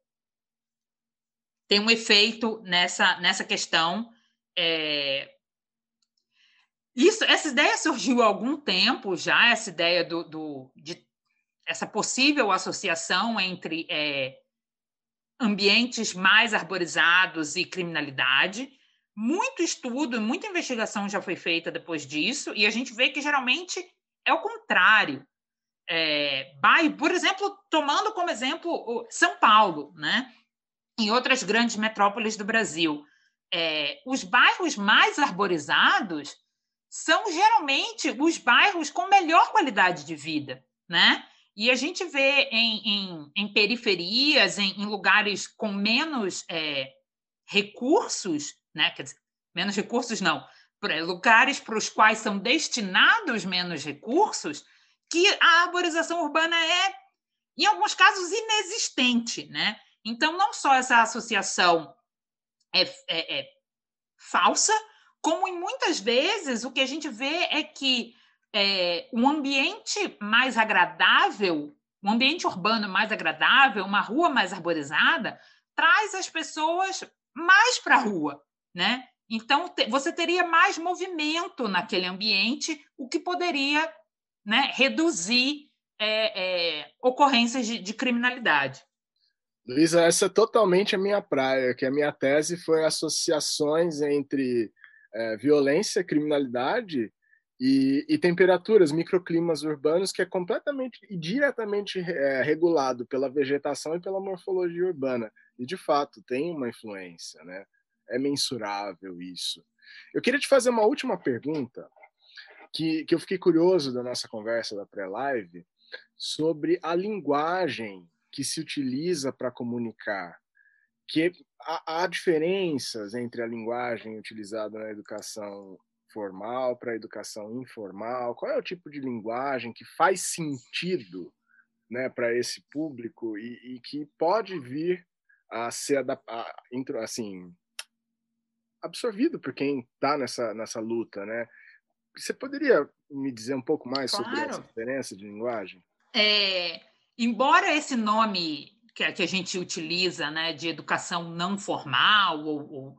ter um efeito nessa, nessa questão. É... Isso, essa ideia surgiu há algum tempo já, essa ideia do, do de essa possível associação entre é, ambientes mais arborizados e criminalidade. Muito estudo, muita investigação já foi feita depois disso, e a gente vê que geralmente é o contrário. É, por exemplo, tomando como exemplo São Paulo, né? em outras grandes metrópoles do Brasil, é, os bairros mais arborizados são geralmente os bairros com melhor qualidade de vida, né? E a gente vê em, em, em periferias, em, em, lugares com menos é, recursos, né? Quer dizer, menos recursos não, lugares para os quais são destinados menos recursos, que a arborização urbana é, em alguns casos, inexistente, né? Então, não só essa associação é, é, é falsa, como em muitas vezes o que a gente vê é que é, um ambiente mais agradável, um ambiente urbano mais agradável, uma rua mais arborizada, traz as pessoas mais para a rua, né? Então, te, você teria mais movimento naquele ambiente, o que poderia né, reduzir é, é, ocorrências de, de criminalidade. Luísa, essa é totalmente a minha praia, que a minha tese foi associações entre é, violência, criminalidade e, e, temperaturas, microclimas urbanos, que é completamente e diretamente é, regulado pela vegetação e pela morfologia urbana. E, de fato, tem uma influência, né? É mensurável isso. Eu queria te fazer uma última pergunta, que, que eu fiquei curioso da nossa conversa da pré-live, sobre a linguagem que se utiliza para comunicar. Que há, há diferenças entre a linguagem utilizada na educação formal para a educação informal? Qual é o tipo de linguagem que faz sentido né, para esse público e, e, que pode vir a ser a, assim, absorvido por quem está nessa, nessa luta? Né? Você poderia me dizer um pouco mais claro. sobre essa diferença de linguagem? É, embora esse nome que, que a gente utiliza né, de educação não formal ou, ou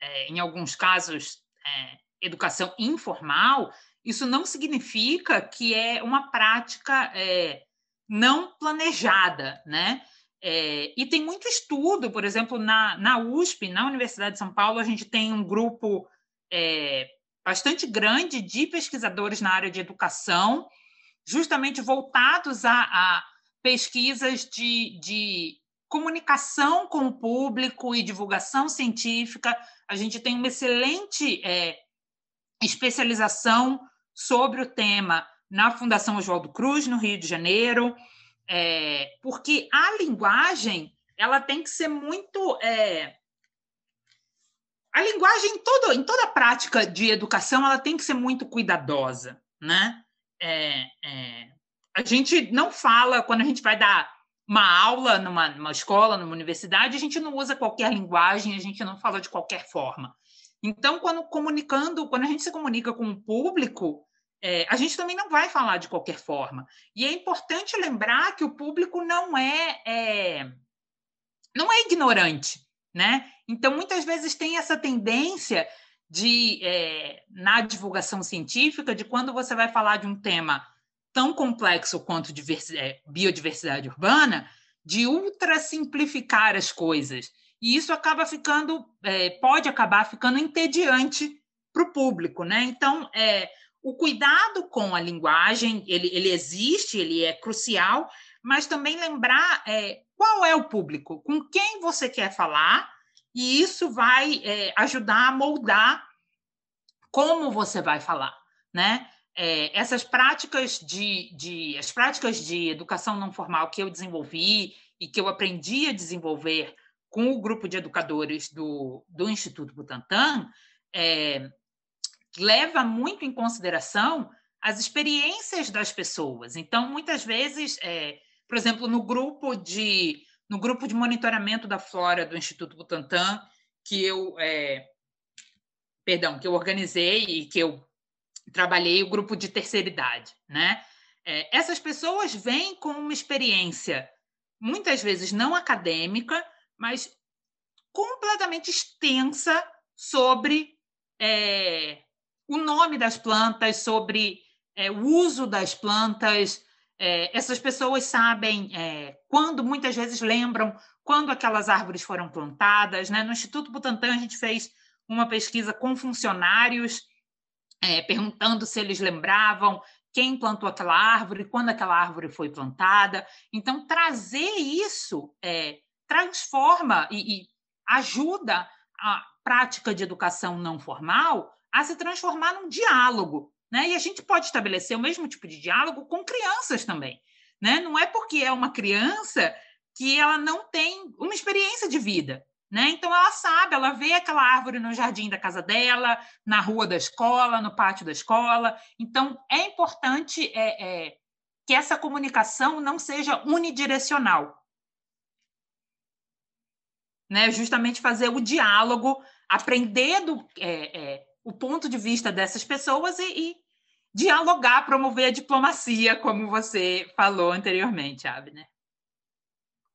é, em alguns casos é, educação informal, isso não significa que é uma prática é, não planejada, né? É, e tem muito estudo, por exemplo, na, na USP, na Universidade de São Paulo, a gente tem um grupo é, bastante grande de pesquisadores na área de educação, justamente voltados a, a pesquisas de, de comunicação com o público e divulgação científica. A gente tem uma excelente é, especialização sobre o tema na Fundação Oswaldo Cruz, no Rio de Janeiro, é, porque a linguagem ela tem que ser muito. É, a linguagem em, todo, em toda prática de educação ela tem que ser muito cuidadosa, né? É, é, a gente não fala quando a gente vai dar uma aula numa, numa escola, numa universidade, a gente não usa qualquer linguagem, a gente não fala de qualquer forma. Então, quando comunicando, quando a gente se comunica com o público, é, a gente também não vai falar de qualquer forma. E é importante lembrar que o público não é, é não é ignorante, né? Então, muitas vezes tem essa tendência de é, na divulgação científica de quando você vai falar de um tema tão complexo quanto é, biodiversidade urbana, de ultra simplificar as coisas. E isso acaba ficando, é, pode acabar ficando entediante para o público, né? Então, é, o cuidado com a linguagem, ele, ele existe, ele é crucial, mas também lembrar é, qual é o público, com quem você quer falar, e isso vai é, ajudar a moldar como você vai falar, né? É, essas práticas de, de as práticas de educação não formal que eu desenvolvi e que eu aprendi a desenvolver com o grupo de educadores do, do Instituto Butantan, é, leva muito em consideração as experiências das pessoas. Então, muitas vezes, é, por exemplo, no grupo de no grupo de monitoramento da flora do Instituto Butantan, que eu é, perdão, que eu organizei e que eu trabalhei o grupo de terceira idade, né? É, essas pessoas vêm com uma experiência muitas vezes não acadêmica, mas completamente extensa sobre é, o nome das plantas, sobre é, o uso das plantas. É, essas pessoas sabem é, quando, muitas vezes lembram quando aquelas árvores foram plantadas. Né? No Instituto Butantan, a gente fez uma pesquisa com funcionários, é, perguntando se eles lembravam quem plantou aquela árvore, quando aquela árvore foi plantada. Então, trazer isso é, transforma e, e ajuda a prática de educação não formal a se transformar num diálogo. Né? E a gente pode estabelecer o mesmo tipo de diálogo com crianças também. Né? Não é porque é uma criança que ela não tem uma experiência de vida. Né? Então, ela sabe, ela vê aquela árvore no jardim da casa dela, na rua da escola, no pátio da escola. Então, é importante é, é, que essa comunicação não seja unidirecional. Né? Justamente fazer o diálogo, aprender do, é, é o ponto de vista dessas pessoas e, e, dialogar, promover a diplomacia, como você falou anteriormente, Abner.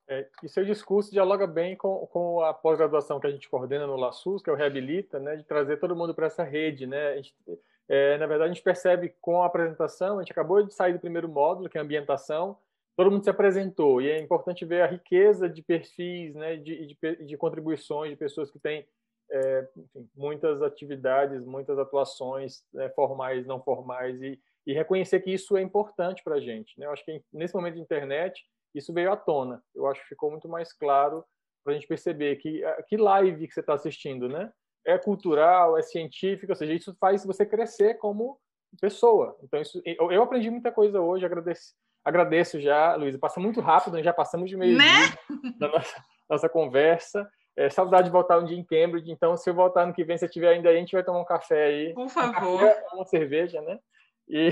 É, e seu discurso dialoga bem com, com a pós-graduação que a gente coordena no LaSUS, que é o Reabilita, né, de trazer todo mundo para essa rede. Né? Gente, é, na verdade, a gente percebe com a apresentação, a gente acabou de sair do primeiro módulo, que é a ambientação, todo mundo se apresentou, e é importante ver a riqueza de perfis, né, de, de, de contribuições de pessoas que têm é, enfim, muitas atividades, muitas atuações né, formais, não formais, e, e, reconhecer que isso é importante para a gente. Né? Eu acho que nesse momento de internet, isso veio à tona. Eu acho que ficou muito mais claro para a gente perceber que que live que você está assistindo, né? É cultural, é científica, ou seja, isso faz você crescer como pessoa. Então, isso, eu, eu aprendi muita coisa hoje, agradeço, agradeço já, Luísa. Passa muito rápido, já passamos de meio né? da nossa, nossa conversa. É, saudade de voltar um dia em Cambridge, então se eu voltar no que vem, se tiver ainda aí, a gente vai tomar um café aí. Por favor. Um uma cerveja, né? E,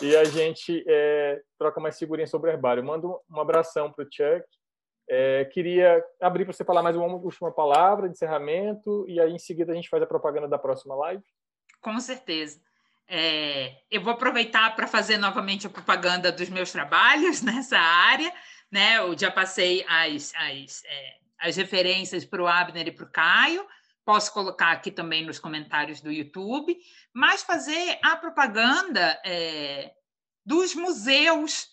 e a gente é, troca mais figurinhas sobre o herbário. Mando um abração para o Chuck. É, queria abrir para você falar mais uma última palavra de encerramento e aí em seguida a gente faz a propaganda da próxima live. Com certeza. É, eu vou aproveitar para fazer novamente a propaganda dos meus trabalhos nessa área. Né? Eu já passei as, as, é, as referências para o Abner e para o Caio. Posso colocar aqui também nos comentários do YouTube, mas fazer a propaganda é, dos museus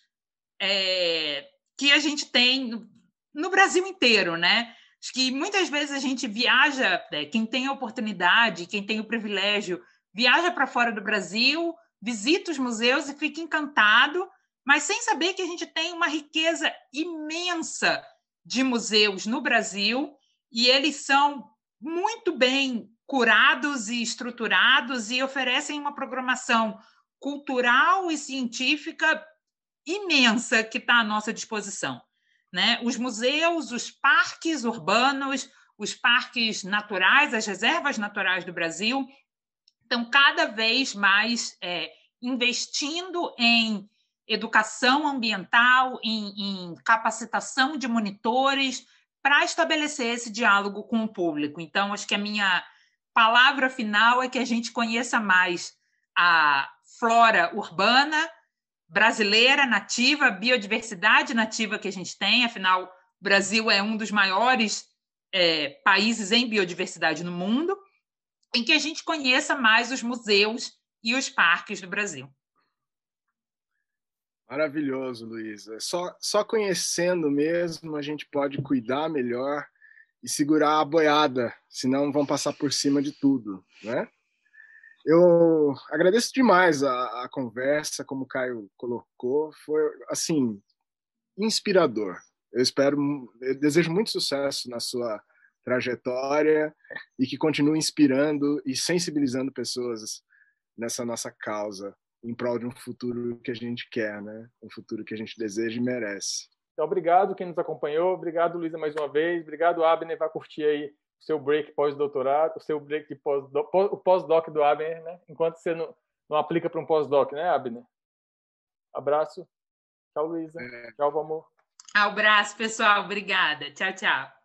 é, que a gente tem no Brasil inteiro, né? Acho que muitas vezes a gente viaja, é, quem tem a oportunidade, quem tem o privilégio, viaja para fora do Brasil, visita os museus e fica encantado, mas sem saber que a gente tem uma riqueza imensa de museus no Brasil e eles são muito bem curados e estruturados e oferecem uma programação cultural e científica imensa que está à nossa disposição. Né? Os museus, os parques urbanos, os parques naturais, as reservas naturais do Brasil estão cada vez mais é, investindo em educação ambiental, em, em capacitação de monitores, para estabelecer esse diálogo com o público. Então, acho que a minha palavra final é que a gente conheça mais a flora urbana brasileira nativa, a biodiversidade nativa que a gente tem, afinal, o Brasil é um dos maiores é, países em biodiversidade no mundo, em que a gente conheça mais os museus e os parques do Brasil. Maravilhoso, Luísa. Só, só conhecendo mesmo a gente pode cuidar melhor e segurar a boiada, senão vão passar por cima de tudo, né? Eu agradeço demais a, a conversa, como o Caio colocou, foi assim inspirador. Eu espero, eu desejo muito sucesso na sua trajetória e que continue inspirando e sensibilizando pessoas nessa nossa causa em prol de um futuro que a gente quer, né? Um futuro que a gente deseja e merece. Então, obrigado quem nos acompanhou. Obrigado, Luísa, mais uma vez. Obrigado, Abner. Vai curtir aí o seu break pós-doutorado, o seu break de pós-doc, o pós-doc do Abner, né? Enquanto você não, não aplica para um pós-doc, né, Abner? Abraço. Tchau, Luísa. É. Tchau, amor. Abraço, pessoal. Obrigada. Tchau, tchau.